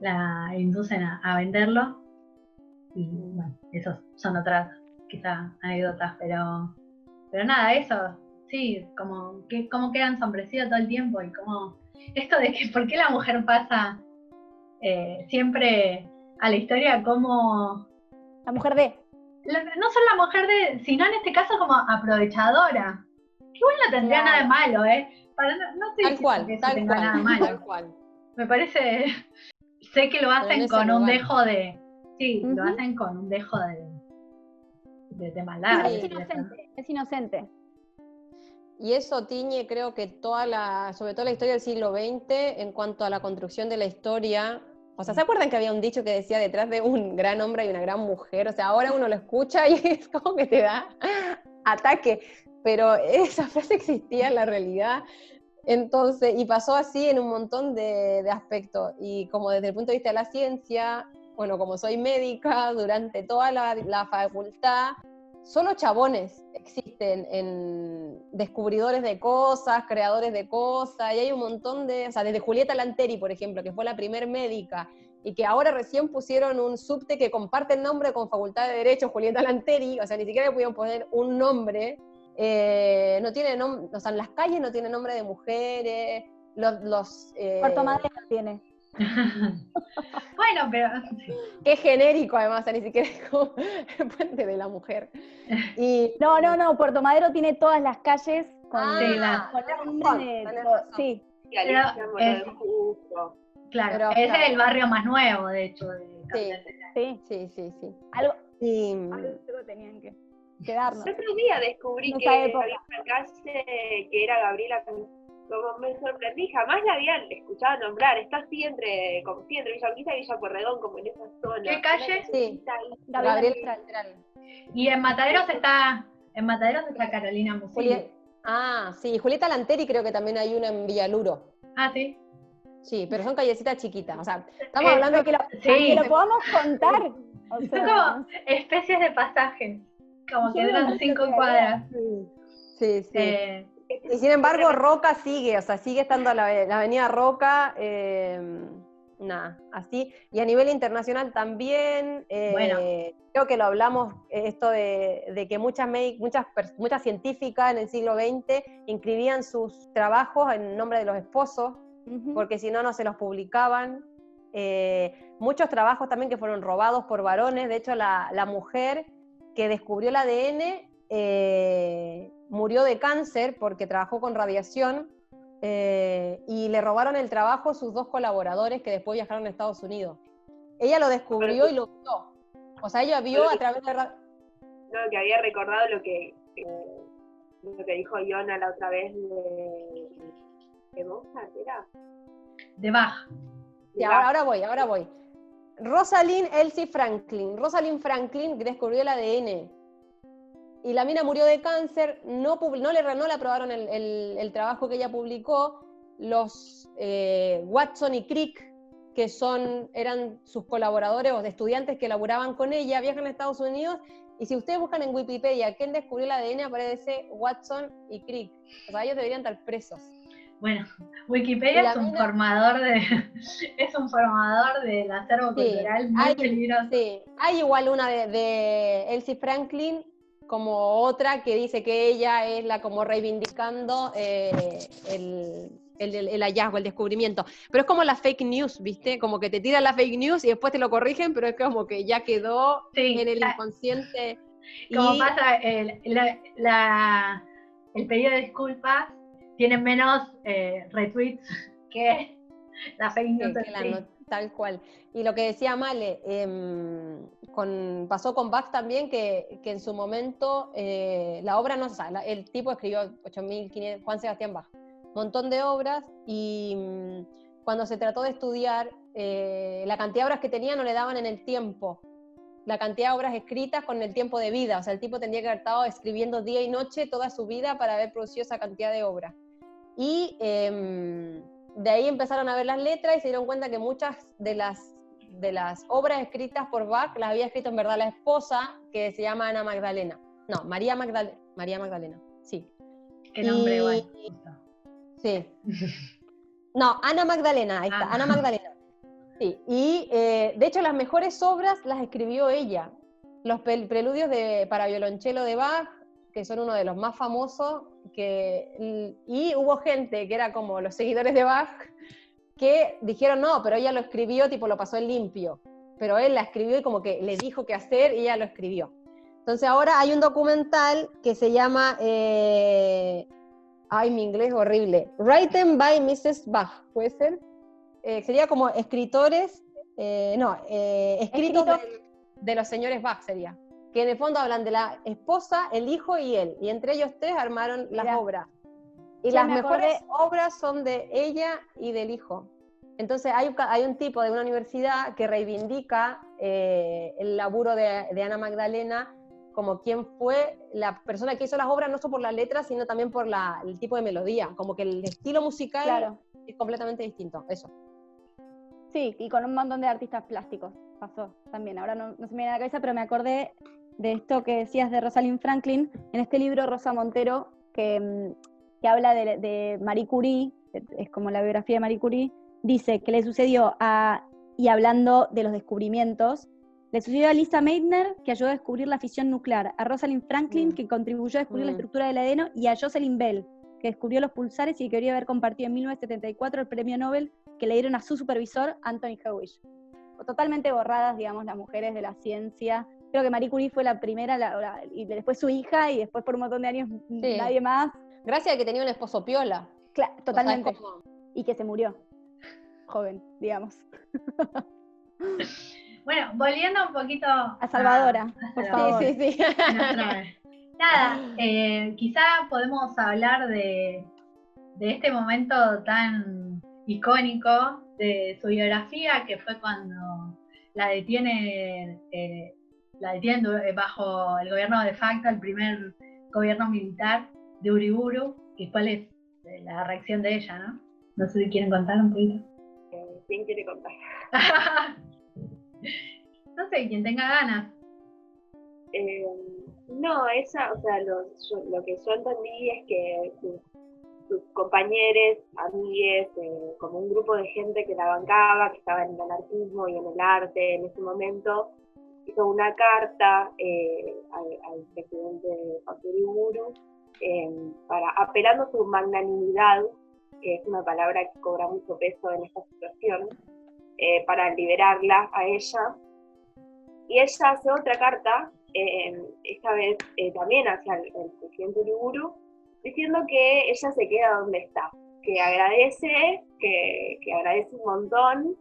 la inducen a, venderlo. Y bueno, esas son otras quizás anécdotas, pero, pero nada, eso, sí, como que cómo queda ensombrecido todo el tiempo y cómo esto de que por qué la mujer pasa eh, siempre a la historia como... La mujer de... no solo la mujer de, sino en este caso como aprovechadora. Que igual no tendría nada de malo, ¿eh? no, sé tal cual, que tal tenga nada malo. Tal cual. Me parece, sé que lo hacen con un dejo de, sí, lo hacen con un dejo de, de, maldad. es inocente, es inocente. Y eso tiñe, creo que toda la, sobre todo la historia del siglo XX en cuanto a la construcción de la historia. O sea, ¿se acuerdan que había un dicho que decía detrás de un gran hombre y una gran mujer? O sea, ahora uno lo escucha y es como que te da ataque. Pero esa frase existía en la realidad. Entonces, y pasó así en un montón de, aspectos. Y como desde el punto de vista de la ciencia, bueno, como soy médica, durante toda la, la facultad, solo chabones existen en descubridores de cosas, creadores de cosas, y hay un montón de, o sea, desde Julieta Lanteri, por ejemplo, que fue la primer médica, y que ahora recién pusieron un subte que comparte el nombre con Facultad de Derecho, Julieta Lanteri, o sea, ni siquiera le pudieron poner un nombre, eh, no tiene nombre, o sea, en las calles no tiene nombre de mujeres, los... los eh... Puerto tiene. Bueno, pero Qué genérico además, ni siquiera es como el puente de la mujer. Y No, no, no, Puerto Madero tiene todas las calles con, Ah, Sí, la- con de- sí. Pero es- claro, Pero, claro. es el barrio más nuevo, de hecho, de Federal. Sí, sí, sí, sí. algo, Y, algo tenían que quedarnos. El otro día descubrí que época. había una calle que era Gabriela, como me sorprendí, jamás la había escuchado nombrar, está así entre, como sí, entre Villa Urquiza y Villa Puerredón, como en esa zona. ¿Qué calle? Ahí. Gabriel. Mistral. Y en Mataderos está, en Mataderos está Carolina Musillo. Juli- Ah, sí, Julieta Lanteri creo que también hay una en Villaluro. Ah, sí. Sí, pero son callecitas chiquitas. O sea, estamos Eh, hablando de que lo, Sí. que lo podamos contar. O Son como especies de pasajes, como que duran cinco cuadras. Sí, sí. Eh, Y sin embargo, Roca sigue, o sea, sigue estando la, la avenida Roca, eh, nada, así. Y a nivel internacional también, eh, Bueno. creo que lo hablamos, esto de, de que muchas, muchas, muchas científicas en el siglo XX inscribían sus trabajos en nombre de los esposos, porque si no, no se los publicaban. Eh, muchos trabajos también que fueron robados por varones, de hecho la, la mujer que descubrió el ADN eh, murió de cáncer porque trabajó con radiación eh, y le robaron el trabajo a sus dos colaboradores que después viajaron a Estados Unidos. Ella lo descubrió y lo vio. O sea, ella vio a través de... No, que había recordado lo que, eh, lo que dijo Iona la otra vez de, de Mozart, ¿era? de Bach. Sí, ahora, ahora voy, ahora voy. Rosalind Elsie Franklin. Rosalind Franklin descubrió el ADN. Y la mina murió de cáncer, no, no, le, no le aprobaron el, el- el trabajo que ella publicó. Los eh, Watson y Crick, que son, eran sus colaboradores o de estudiantes que laburaban con ella, viajan a Estados Unidos. Y si ustedes buscan en Wikipedia quién descubrió el ADN, aparece Watson y Crick. O sea, ellos deberían estar presos. Bueno, Wikipedia es un mina- formador de es un formador del acervo Sí, cultural muy hay- peligroso. Sí, hay igual una de, de Elsie Franklin, como otra que dice que ella es la como reivindicando eh, el, el- el- hallazgo, el descubrimiento. Pero es como la fake news, ¿viste? Como que te tiran la fake news y después te lo corrigen, pero es como que ya quedó Sí, en el inconsciente. como y- pasa el, la- la- el pedido de disculpas tiene menos eh, retweets que la fake news en que la sí. Tal cual. Y lo que decía Male, em, con, pasó con Bach también, que, que en su momento eh, la obra no la- el tipo escribió 8.500, Juan Sebastián Bach, montón de obras, y mm, cuando se trató de estudiar, eh, la cantidad de obras que tenía no le daban en el tiempo, la cantidad de obras escritas con el tiempo de vida, o sea, el tipo tendría que haber estado escribiendo día y noche toda su vida para haber producido esa cantidad de obras. Y em, de ahí empezaron a ver las letras y se dieron cuenta que muchas de las, de las obras escritas por Bach las había escrito en verdad la esposa, que se llama Ana Magdalena. No, María, Magdal- María Magdalena, sí. Qué nombre y-. Sí. No, Ana Magdalena, ahí está, Ah. Ana Magdalena. Sí, y eh, de hecho las mejores obras las escribió ella. Los preludios de, para violonchelo de Bach, que son uno de los más famosos, que, y hubo gente que era como los seguidores de Bach, que dijeron, no, pero ella lo escribió, tipo lo pasó en limpio. Pero él la escribió y como que le dijo qué hacer y ella lo escribió. Entonces ahora hay un documental que se llama, eh, ay, mi inglés es horrible, Written by Mrs. Bach, ¿puede ser? Eh, sería como escritores, eh, no, eh, escritos Escrito- de, de los señores Bach sería, que en el fondo hablan de la esposa, el hijo y él, y entre ellos tres armaron las obras. Y Ya las me acordé. mejores obras son de ella y del hijo. Entonces hay un, ca- hay un tipo de una universidad que reivindica eh, el laburo de, de Ana Magdalena como quien fue la persona que hizo las obras, no solo por las letras, sino también por la- el tipo de melodía, como que el estilo musical Claro. es completamente distinto, eso. Sí, y con un montón de artistas plásticos pasó también. Ahora no, no se me viene a la cabeza, pero me acordé de esto que decías de Rosalind Franklin, en este libro Rosa Montero, que, mm, que habla de, de Marie Curie, es como la biografía de Marie Curie, dice que le sucedió a, y hablando de los descubrimientos, le sucedió a Lisa Meitner, que ayudó a descubrir la fisión nuclear, a Rosalind Franklin, Mm. que contribuyó a descubrir la Mm. estructura del ADN, y a Jocelyn Bell, que descubrió los pulsares y que debería haber compartido en 1974 el premio Nobel que le dieron a su supervisor, Anthony Hewish. totalmente borradas, digamos, las mujeres de la ciencia. Creo que Marie Curie fue la primera, la- la- y después su hija, y después por un montón de años nadie más. Gracias a que tenía un esposo piola. Cla- O sea, es totalmente. como- Y que se murió. Joven, digamos. Bueno, volviendo un poquito A Salvadora, a por favor. Sí, sí, sí. Nada, eh, quizá podemos hablar de, de este momento tan icónico de su biografía, que fue cuando la detiene, eh, la detienen du- bajo el gobierno de facto, el primer gobierno militar de Uriburu, y cuál es eh, la reacción de ella, ¿no? No sé si quieren contar un poquito. Eh, ¿Quién quiere contar? no sé, quien tenga ganas. Eh, no, esa, o sea, lo, yo- lo que yo entendí es que sus, sus compañeros, amigues, eh, como un grupo de gente que la bancaba, que estaba en el anarquismo y en el arte en ese momento, hizo una carta eh, al, al presidente Faturiburu eh, para apelando su magnanimidad, que es una palabra que cobra mucho peso en esta situación, eh, para liberarla a ella. Y ella hace otra carta eh, esta vez eh, también hacia el, el presidente Uriburu, diciendo que ella se queda donde está, que agradece, que, que agradece un montón,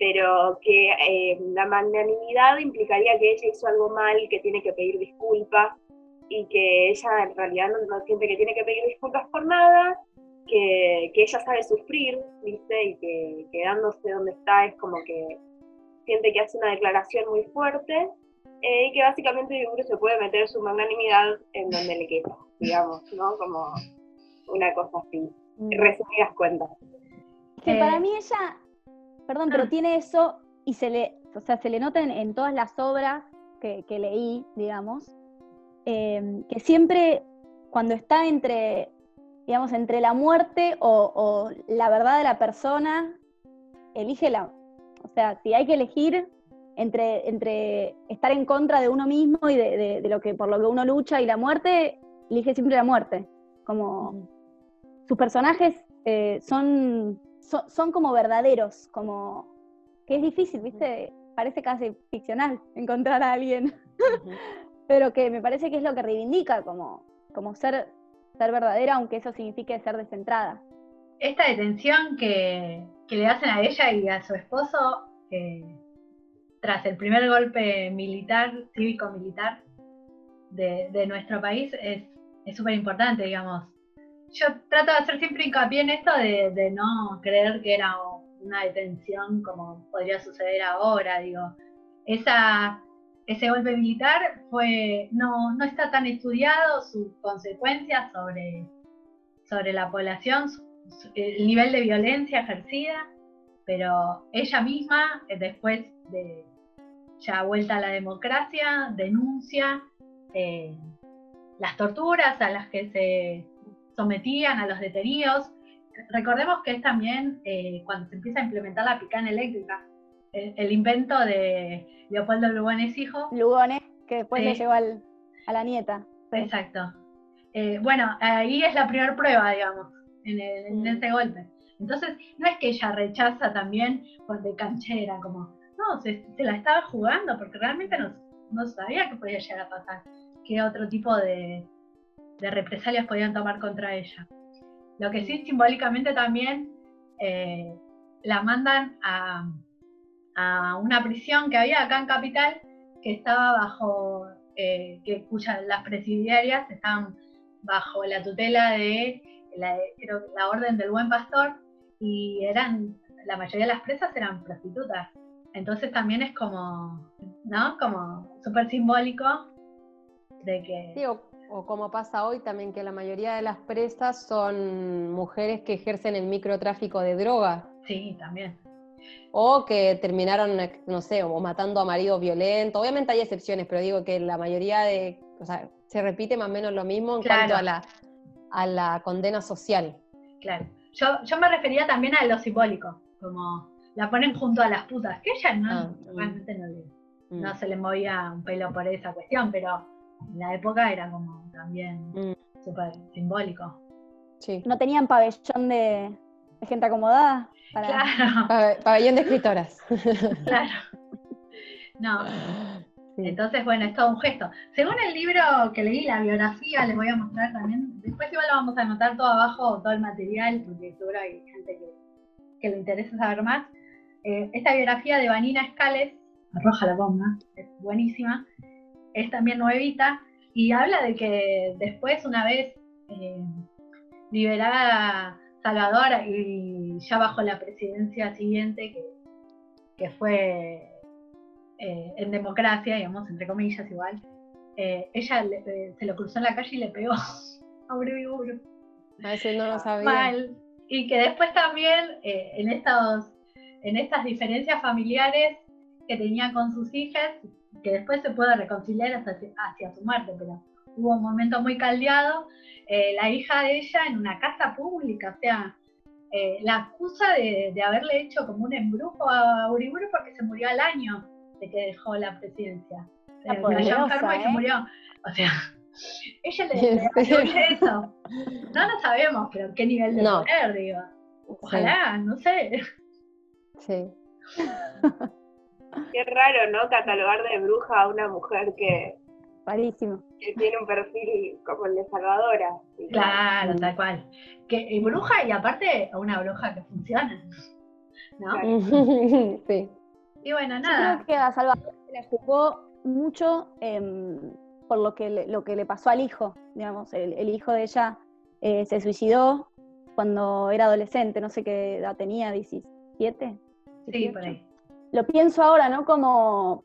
pero que eh, la magnanimidad implicaría que ella hizo algo mal, que tiene que pedir disculpas, y que ella en realidad no, no siente que tiene que pedir disculpas por nada, que, que ella sabe sufrir, ¿viste? Y que quedándose donde está es como que siente que hace una declaración muy fuerte eh, y que básicamente Uriburu se puede meter su magnanimidad en donde le quepa, digamos, ¿no? Como una cosa así. Resumidas cuentas. Que Eh, para mí ella, perdón, pero ah. tiene eso y se le, o sea, se le nota en, en todas las obras que, que leí, digamos, eh, que siempre cuando está entre, digamos, entre la muerte o, o la verdad de la persona, elige la, o sea, si hay que elegir entre, entre estar en contra de uno mismo y de, de- de lo que por lo que uno lucha y la muerte, elige siempre la muerte. Como sus personajes eh, son, son, son como verdaderos, como que es difícil, ¿viste? Parece casi ficcional encontrar a alguien, pero que me parece que es lo que reivindica, como, como ser, ser verdadera, aunque eso signifique ser descentrada. esta detención que, que le hacen a ella y a su esposo eh, tras el primer golpe militar, cívico-militar de, de nuestro país es es súper importante, digamos. Yo trato de hacer siempre hincapié en esto de, no creer que era una detención como podría suceder ahora, digo. Esa, ese golpe militar fue, no, no está tan estudiado, sus consecuencias sobre, sobre la población, el nivel de violencia ejercida, pero ella misma, eh, después de ya vuelta a la democracia, denuncia eh, las torturas a las que se sometían a los detenidos. Recordemos que es también eh, cuando se empieza a implementar la picana eléctrica, el, el invento de Leopoldo Lugones hijo, Lugones, que después Sí. le llegó al- a la nieta. Exacto. Eh, bueno, ahí es la primera prueba, digamos, en, el- en Mm. ese golpe. Entonces, no es que ella rechaza también por de canchera, como, no, se, se la estaba jugando porque realmente no, no sabía que podía llegar a pasar, qué otro tipo de, de represalias podían tomar contra ella. Lo que sí, simbólicamente también eh, la mandan a, a una prisión que había acá en Capital, que estaba bajo, eh, que, cuyas las presidiarias estaban bajo la tutela de la, Orden del Buen Pastor y eran, la mayoría de las presas eran prostitutas. Entonces también es como, ¿no? Como súper simbólico de que... o como pasa hoy también, que la mayoría de las presas son mujeres que ejercen el microtráfico de drogas. Sí, también. O que terminaron, no sé, o matando a maridos violentos. Obviamente hay excepciones, pero digo que la mayoría de. O sea, se repite más o menos lo mismo en Claro. cuanto a la, a la condena social. Claro. Yo, yo me refería también a lo simbólico, como la ponen junto a las putas, que ella no, Ah, mm. realmente no, le- Mm. no se le movía un pelo por esa cuestión, pero en la época era como también Mm. súper simbólico. Sí. No tenían pabellón de, de gente acomodada. Para... Claro, Pa- Pabellón de escritoras. claro. No, Sí. entonces bueno, es todo un gesto. Según el libro que leí, la biografía, les voy a mostrar también. Después igual lo vamos a anotar todo abajo, todo el material, porque seguro hay gente que, que le interesa saber más. Eh, esta biografía de Vanina Escales, arroja la bomba, es buenísima, es también nuevita, y habla de que después, una vez eh, liberada Salvador y ya bajo la presidencia siguiente, que, que fue eh, en democracia, digamos, entre comillas igual, eh, ella le- se lo cruzó en la calle y le pegó a Uriburu. A veces no lo sabía. Mal. Y que después también en, estos, en estas diferencias familiares que tenía con sus hijas, que después se puede reconciliar hasta hacia, su muerte, pero hubo un momento muy caldeado, eh, la hija de ella en una casa pública, o sea, eh, la acusa de, de haberle hecho como un embrujo a Uriburu porque se murió al año de que dejó la presidencia. La Eh, poderosa, y se ¿eh? murió. O sea, ella le, ¿En le eso. No lo sabemos, pero qué nivel de No. poder, digo. Ojalá, no sé. Sí. Qué raro, ¿no? Catalogar de bruja a una mujer que, Rarísimo. que tiene un perfil como el de Salvadora. Claro, tal cual. Que y bruja y aparte una bruja que funciona. ¿No? sí. Y bueno, Yo nada. creo que a Salvador se la jugó mucho em, por lo que, le, lo que le pasó al hijo. Digamos, el, el hijo de ella eh, se suicidó cuando era adolescente, no sé qué edad tenía, 17. Sí, 18. por ahí. Lo pienso ahora, ¿no? Como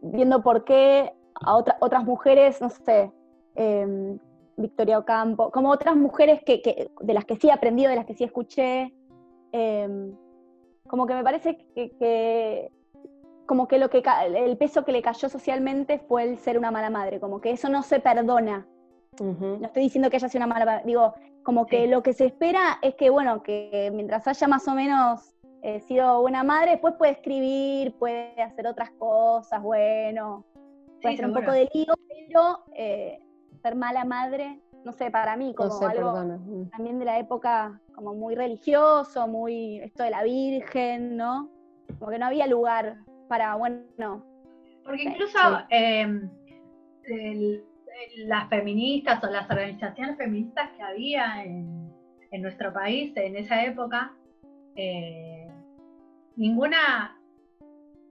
viendo por qué a otra- otras mujeres, no sé, em, Victoria Ocampo, como otras mujeres que, que- de las que sí he aprendido, de las que sí escuché, em, como que me parece que, que- como que lo que el peso que le cayó socialmente fue el ser una mala madre, como que eso no se perdona. No estoy diciendo que ella sea una mala madre, digo, como que Sí. lo que se espera es que, bueno, que mientras haya más o menos eh, sido buena madre, después puede escribir, puede hacer otras cosas, bueno, puede Sí, hacer un poco de lío, pero eh, ser mala madre, no sé, para mí, No como algo perdona. Mm. también de la época como muy religioso, muy esto de la Virgen, ¿no? Como que no había lugar para, bueno, Porque incluso sí. eh, el- el- las feministas o las organizaciones feministas que había en, en nuestro país en esa época, eh, ninguna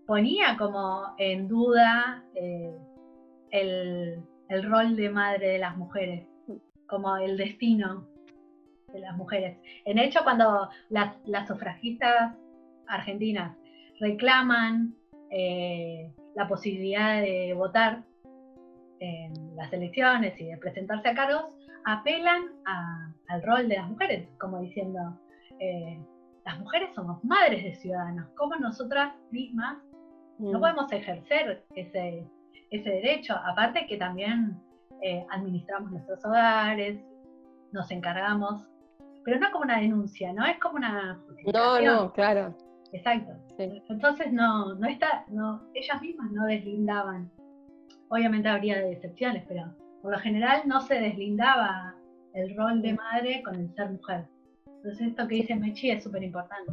ponía como en duda eh, el, rol de madre de las mujeres, como el destino de las mujeres. En hecho, cuando las, sufragistas argentinas reclaman eh, la posibilidad de votar en las elecciones y de presentarse a cargos, apelan al rol de las mujeres, como diciendo, eh, las mujeres somos madres de ciudadanos, como nosotras mismas no Mm. podemos ejercer ese, ese derecho, aparte que también eh, administramos nuestros hogares, nos encargamos, pero no como una denuncia, no es como una No, no, claro. Exacto. Sí. Entonces no, no está, no, ellas mismas no deslindaban. Obviamente habría excepciones, pero por lo general no se deslindaba el rol de madre con el ser mujer. Entonces esto que dice Mechi es súper importante.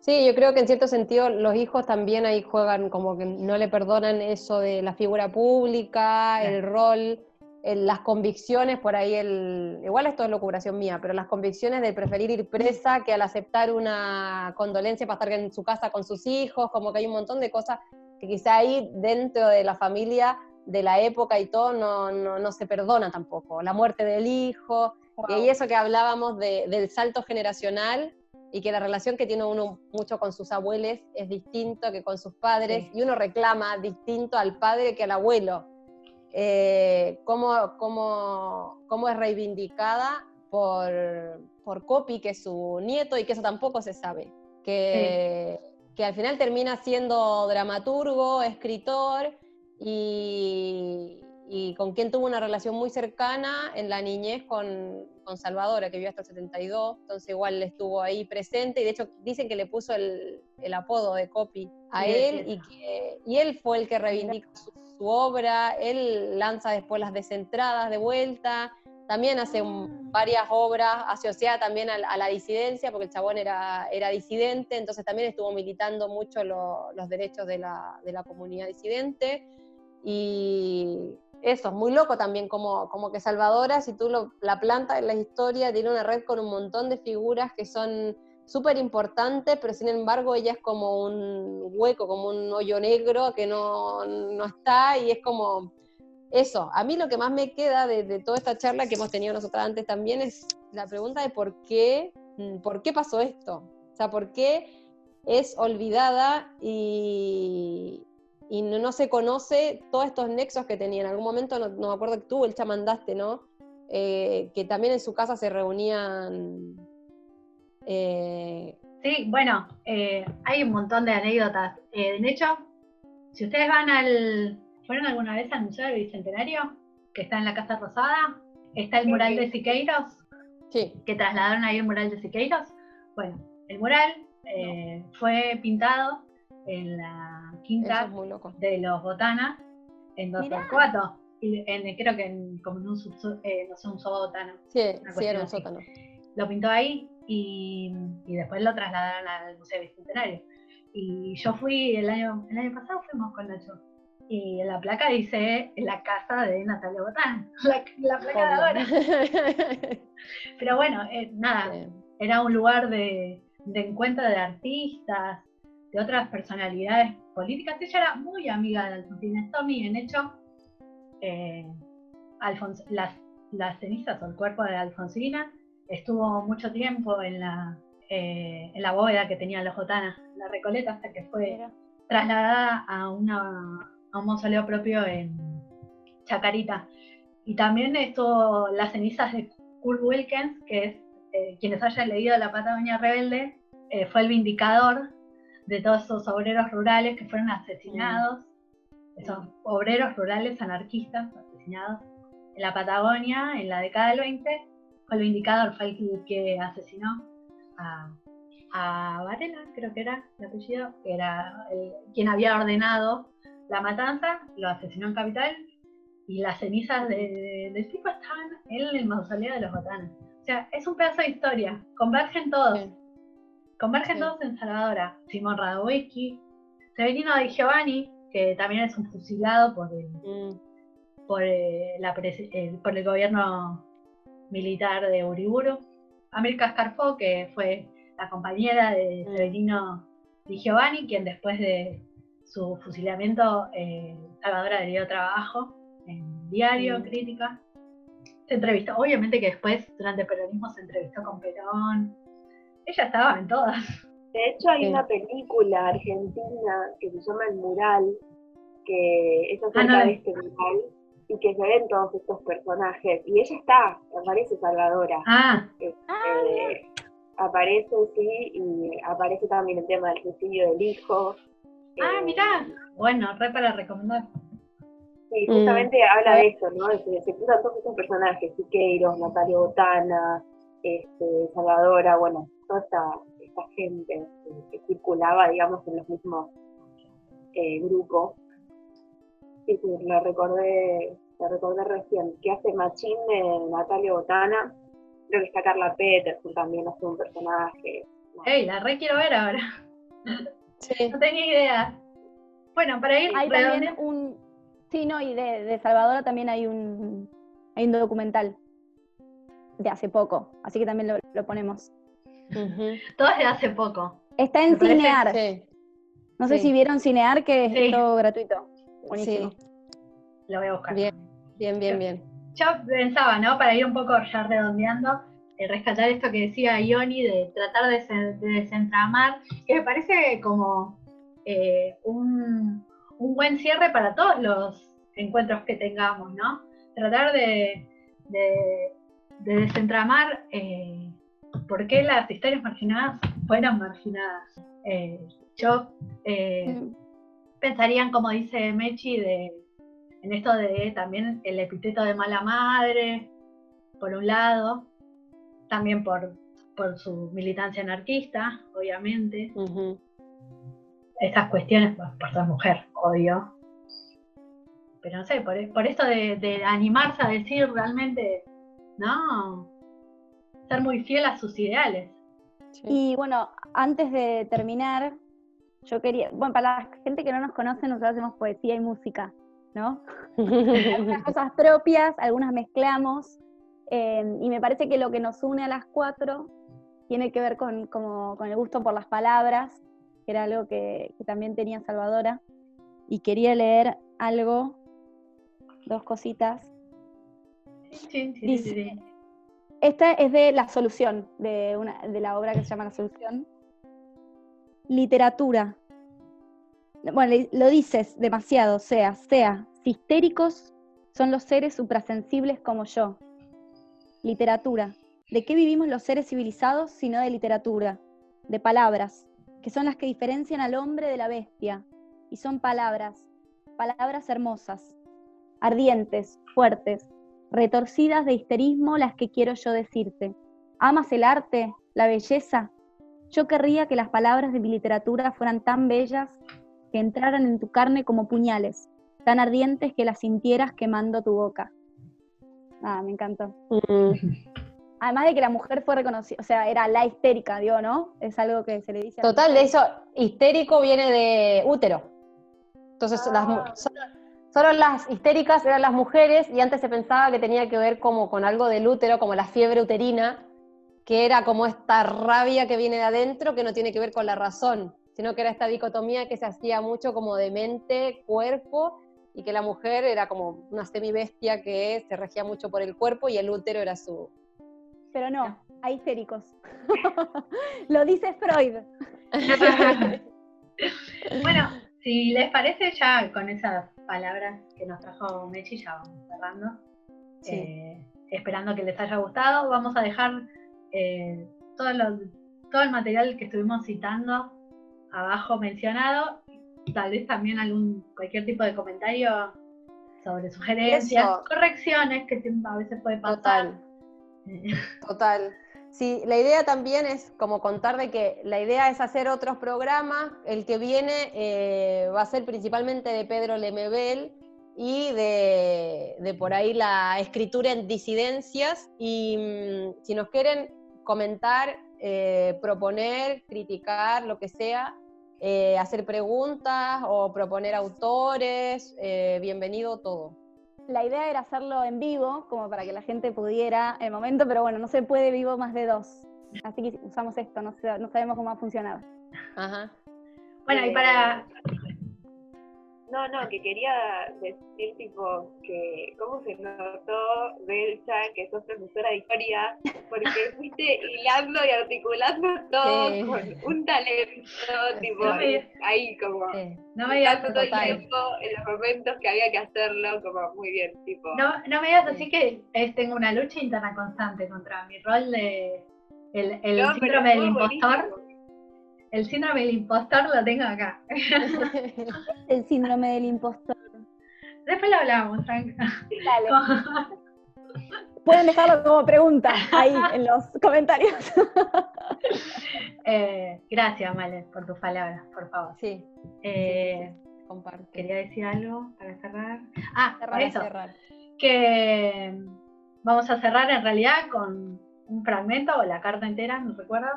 Sí, yo creo que en cierto sentido los hijos también ahí juegan como que no le perdonan eso de la figura pública, el rol, el- las convicciones, por ahí el, igual esto es locuración mía, pero las convicciones de preferir ir presa que al aceptar una condolencia para estar en su casa con sus hijos, como que hay un montón de cosas que quizá ahí dentro de la familia de la época y todo no, no, no se perdona tampoco. La muerte del hijo, y eso que hablábamos de- del salto generacional y que la relación que tiene uno mucho con sus abuelos es distinto que con sus padres, Sí. y uno reclama distinto al padre que al abuelo. Eh, cómo, cómo- cómo es reivindicada por, por Copi, que es su nieto, y que eso tampoco se sabe. Que, que al final termina siendo dramaturgo, escritor, y, y con quien tuvo una relación muy cercana en la niñez con, con Salvadora, que vivió hasta el 72, entonces igual estuvo ahí presente, y de hecho dicen que le puso el, el apodo de Copi a Sí, él, y, que, y él fue el que reivindica su, su obra, él lanza después las descentradas de vuelta, también hace un- varias obras asociadas también a, la- a la disidencia, porque el chabón era, era disidente, entonces también estuvo militando mucho lo- los derechos de la, de la comunidad disidente. Y eso, es muy loco también, como, como que Salvadora, si tú la plantas en la historia, tiene una red con un montón de figuras que son súper importantes, pero sin embargo ella es como un hueco, como un hoyo negro que no, no está y es como eso. A mí lo que más me queda de, de toda esta charla que hemos tenido nosotras antes también es la pregunta de por qué, mm, por qué pasó esto. O sea, por qué es olvidada y, y no, no se conoce todos estos nexos que tenía. En algún momento, no, no me acuerdo que tú, el chamandaste, ¿no? Eh, que también en su casa se reunían. eh, Sí, bueno, eh, hay un montón de anécdotas. Eh, de hecho, si ustedes van al. ¿Fueron alguna vez al Museo del Bicentenario? Que está en la Casa Rosada. Está el mural de Siqueiros, sí, que trasladaron ahí el mural de Siqueiros. Bueno, el mural eh, fue pintado en la eso quinta es de los Botanas en Mirá. Torcuato. Y en, creo que en, como en un, subso- eh, no sé, un sótano. Sí, Una sí, era un cuestión sótano. Lo pintó ahí y, y después lo trasladaron al Museo Bicentenario. Y yo fui el año, el año pasado, fuimos con Nacho. Y en la placa dice la casa de Natalia Botán, la, la placa de ahora. Pero bueno, eh, nada, Sí. era un lugar de, de encuentro de artistas, de otras personalidades políticas. Ella era muy amiga de Alfonsina Storni, en hecho, eh, Alfons- las, las cenizas o el cuerpo de Alfonsina estuvo mucho tiempo en la, eh, en la bóveda que tenían los Jotanas, la Recoleta, hasta que fue Mira. trasladada a, una, a un mausoleo propio en Chacarita. Y también estuvo las cenizas de Kurt Wilkins, que es, eh, quienes hayan leído La Patagonia Rebelde, fue el vindicador de todos esos obreros rurales que fueron asesinados, esos obreros rurales anarquistas asesinados en la Patagonia en la década del 20. Fue el vindicador, fue el que, que asesinó a, a Varela, creo que era el apellido, que era el- quien había ordenado la matanza, lo asesinó en Capital y las cenizas de- de- del tipo estaban en el mausoleo de los botanes. O sea, es un pedazo de historia, convergen todos, Sí. Convergen Sí. todos en Salvadora. Simón Radowiecki, Severino Di Giovanni, que también es un fusilado por el, Mm, por, eh, la el- por el gobierno militar de Uriburu. América Scarfo, que fue la compañera de Mm. Severino Di Giovanni, quien después de su fusilamiento, eh, Salvadora le dio trabajo en diario, Mm. crítica. Se entrevistó, obviamente que después, durante el peronismo, se entrevistó con Perón. Ella estaba en todas. De hecho, hay Sí. una película argentina que se llama El Mural, que es acerca Ah, no la de este mural y que se ven todos estos personajes. Y ella está, aparece Salvadora. Ah, Ah, mira. Eh, aparece, sí, y aparece también el tema del suicidio del hijo. ah, Eh, mirá. Bueno, re para recomendar. Sí, Mm. justamente habla de eso, ¿no? Se, se cruzan todos estos personajes, Siqueiros, Natalia Botana, este, Salvadora, bueno, esta, esta gente que, que circulaba, digamos, en los mismos eh, grupos. Sí, sí, lo recordé, lo recordé recién. Que hace Machín de Natalia Botana, creo que está Carla Peterson también hace un personaje. Ey, la re quiero ver ahora. sí. No tenía idea. Bueno, para ir Hay redonde- también un. Sí, no, y de, de Salvadora también hay un, hay un documental de hace poco, así que también lo, lo ponemos. Todo es de hace poco. Está en Cinear. Sí. No sé sí. si vieron Cinear, que es Sí. todo gratuito. Buenísimo. Sí. Lo voy a buscar. Bien, bien, bien, bien. Yo pensaba, ¿no? Para ir un poco ya redondeando, eh, rescatar esto que decía Ioni de tratar de, se- de desentramar, que me parece como eh, un, un buen cierre para todos los encuentros que tengamos, ¿no? Tratar de, de- de desentramar eh, por qué las historias marginadas fueron marginadas. Eh, yo eh, Mm. pensarían, como dice Mechi, de, en esto de también el epíteto de mala madre, por un lado, también por, por su militancia anarquista, obviamente, Ujú. esas cuestiones por, por ser mujer, obvio. Pero no sé, por, por esto de, de animarse a decir realmente ¿no? Ser muy fiel a sus ideales. Y bueno, antes de terminar, yo quería, bueno, para la gente que no nos conoce, nosotros hacemos poesía y música, ¿no? algunas cosas propias, algunas mezclamos, eh, y me parece que lo que nos une a las cuatro tiene que ver con, como, con el gusto por las palabras, que era algo que, que también tenía Salvadora, y quería leer algo, dos cositas. Sí, sí, sí, Dice- sí. Esta es de La Solución, de, una, de la obra que se llama La Solución. Literatura. Bueno, lo dices demasiado, sea, sea. Histéricos son los seres suprasensibles como yo. Literatura. ¿De qué vivimos los seres civilizados sino de literatura? De palabras, que son las que diferencian al hombre de la bestia. Y son palabras, palabras hermosas, ardientes, fuertes, retorcidas de histerismo las que quiero yo decirte. ¿Amas el arte, la belleza? Yo querría que las palabras de mi literatura fueran tan bellas que entraran en tu carne como puñales, tan ardientes que las sintieras quemando tu boca. Ah, me encantó. Mm, Además de que la mujer fue reconocida, o sea, era la histérica, digo, ¿no? Es algo que se le dice. a la Total, de eso, histérico viene de útero. Entonces, las Ah. solo, solo las histéricas eran las mujeres y antes se pensaba que tenía que ver como con algo del útero, como la fiebre uterina, que era como esta rabia que viene de adentro que no tiene que ver con la razón, sino que era esta dicotomía que se hacía mucho como de mente, cuerpo, y que la mujer era como una semibestia que se regía mucho por el cuerpo y el útero era su... Pero no, hay histéricos. Lo dice Freud. Bueno, si les parece, ya con esas palabras que nos trajo Mechi, ya vamos cerrando. Sí. Eh, esperando que les haya gustado. Vamos a dejar eh, todo, lo- todo el material que estuvimos citando abajo mencionado. Tal vez también algún cualquier tipo de comentario sobre sugerencias, Eso. correcciones que a veces puede pasar. Total. Eh, Total. Sí, la idea también es como contar de que la idea es hacer otros programas. El que viene eh, va a ser principalmente de Pedro Lemebel y de, por ahí la escritura en disidencias. Y mm, si nos quieren comentar, eh, proponer, criticar, lo que sea, eh, hacer preguntas o proponer autores, bienvenido todo. La idea era hacerlo en vivo, como para que la gente pudiera en el momento, pero bueno, no se puede vivo más de dos. Así que usamos esto, no, sé- no sabemos cómo va a funcionar. Ajá. bueno, y para No, no, que quería decir tipo que cómo se notó Belcha que sos profesora de historia, porque fuiste hilando y articulando todo Sí. con un talento, tipo, No me- y ahí como Sí. no me digas todo el tiempo en los momentos que había que hacerlo, como muy bien, tipo. No, no me digas así que es- tengo una lucha interna constante contra mi rol de el, el No, síndrome del impostor. buenísimo. El síndrome del impostor lo tengo acá. El síndrome del impostor. Después lo hablamos, tranquila. Dale. Pueden dejarlo como pregunta ahí en los comentarios. Eh, gracias, Male, por tus palabras, por favor. Sí, Eh, comparte. Quería decir algo para cerrar. Ah, Cerrar, eso. cerrar. que vamos a cerrar en realidad con un fragmento o la carta entera, no recuerdo,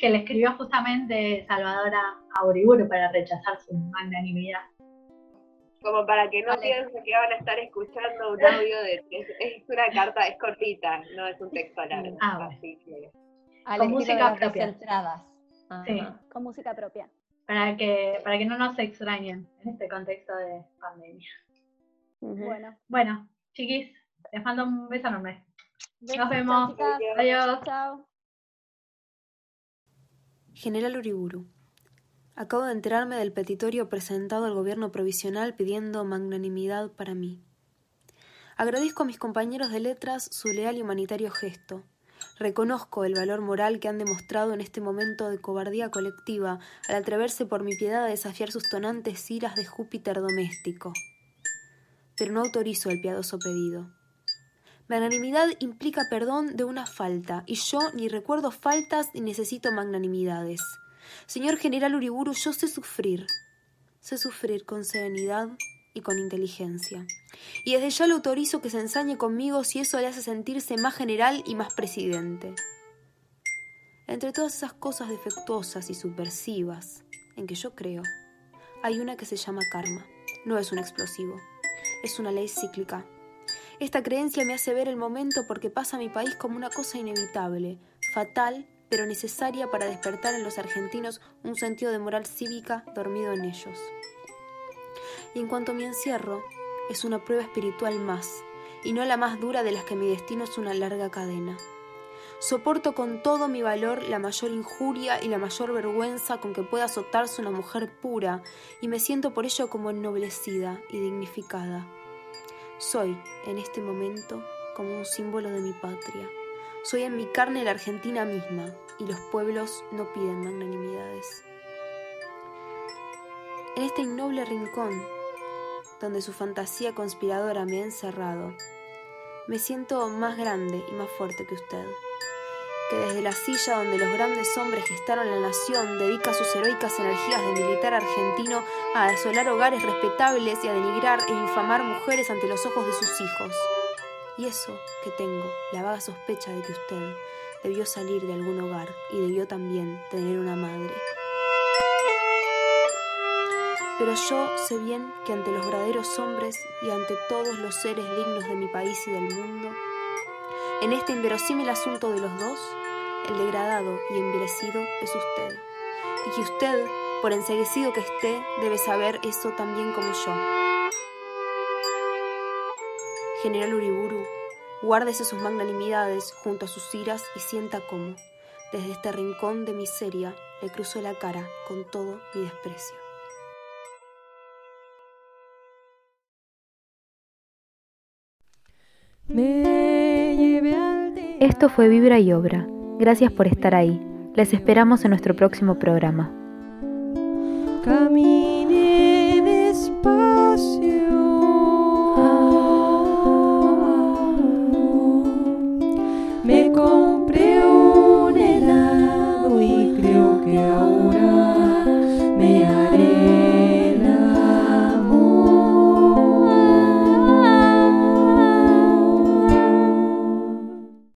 que le escribió justamente Salvadora a Uriburu para rechazar su magnanimidad. Como para que no Vale. piensen que van a estar escuchando un audio de. Es, es una carta, es cortita, no es un texto largo. Ah, así que. Con música propia. Sí. Con música propia. Para que, para que no nos extrañen en este contexto de pandemia. Bueno. Bueno, chiquis, les mando un beso enorme. besos, vemos. chicas. Adiós. Chao. General Uriburu. Acabo de enterarme del petitorio presentado al gobierno provisional pidiendo magnanimidad para mí. Agradezco a mis compañeros de letras su leal y humanitario gesto. Reconozco el valor moral que han demostrado en este momento de cobardía colectiva al atreverse por mi piedad a desafiar sus tonantes iras de Júpiter doméstico. Pero no autorizo el piadoso pedido. Magnanimidad implica perdón de una falta, y yo ni recuerdo faltas ni necesito magnanimidades. Señor General Uriburu, yo sé sufrir. Sé sufrir con serenidad, y con inteligencia. Y desde ya le autorizo que se ensañe conmigo si eso le hace sentirse más general y más presidente. Entre todas esas cosas defectuosas y subversivas en que yo creo, hay una que se llama karma. No es un explosivo, es una ley cíclica. Esta creencia me hace ver el momento porque pasa a mi país como una cosa inevitable, fatal, pero necesaria para despertar en los argentinos un sentido de moral cívica dormido en ellos. Y en cuanto a mi encierro, es una prueba espiritual más, y no la más dura de las que mi destino es una larga cadena. Soporto con todo mi valor la mayor injuria y la mayor vergüenza con que pueda azotarse una mujer pura, y me siento por ello como ennoblecida y dignificada. Soy, en este momento, como un símbolo de mi patria. Soy en mi carne la Argentina misma, y los pueblos no piden magnanimidades. En este innoble rincón donde su fantasía conspiradora me ha encerrado, me siento más grande y más fuerte que usted, que desde la silla donde los grandes hombres gestaron la nación dedica sus heroicas energías de militar argentino a asolar hogares respetables y a denigrar e infamar mujeres ante los ojos de sus hijos. Y eso que tengo, la vaga sospecha de que usted debió salir de algún hogar y debió también tener una madre. Pero yo sé bien que ante los verdaderos hombres y ante todos los seres dignos de mi país y del mundo, en este inverosímil asunto de los dos, el degradado y envilecido es usted. Y que usted, por enseguecido que esté, debe saber eso también como yo. General Uriburu, guárdese sus magnanimidades junto a sus iras y sienta cómo, desde este rincón de miseria, le cruzo la cara con todo mi desprecio. Esto fue Vibra y Obra. Gracias por estar ahí. Les esperamos en nuestro próximo programa.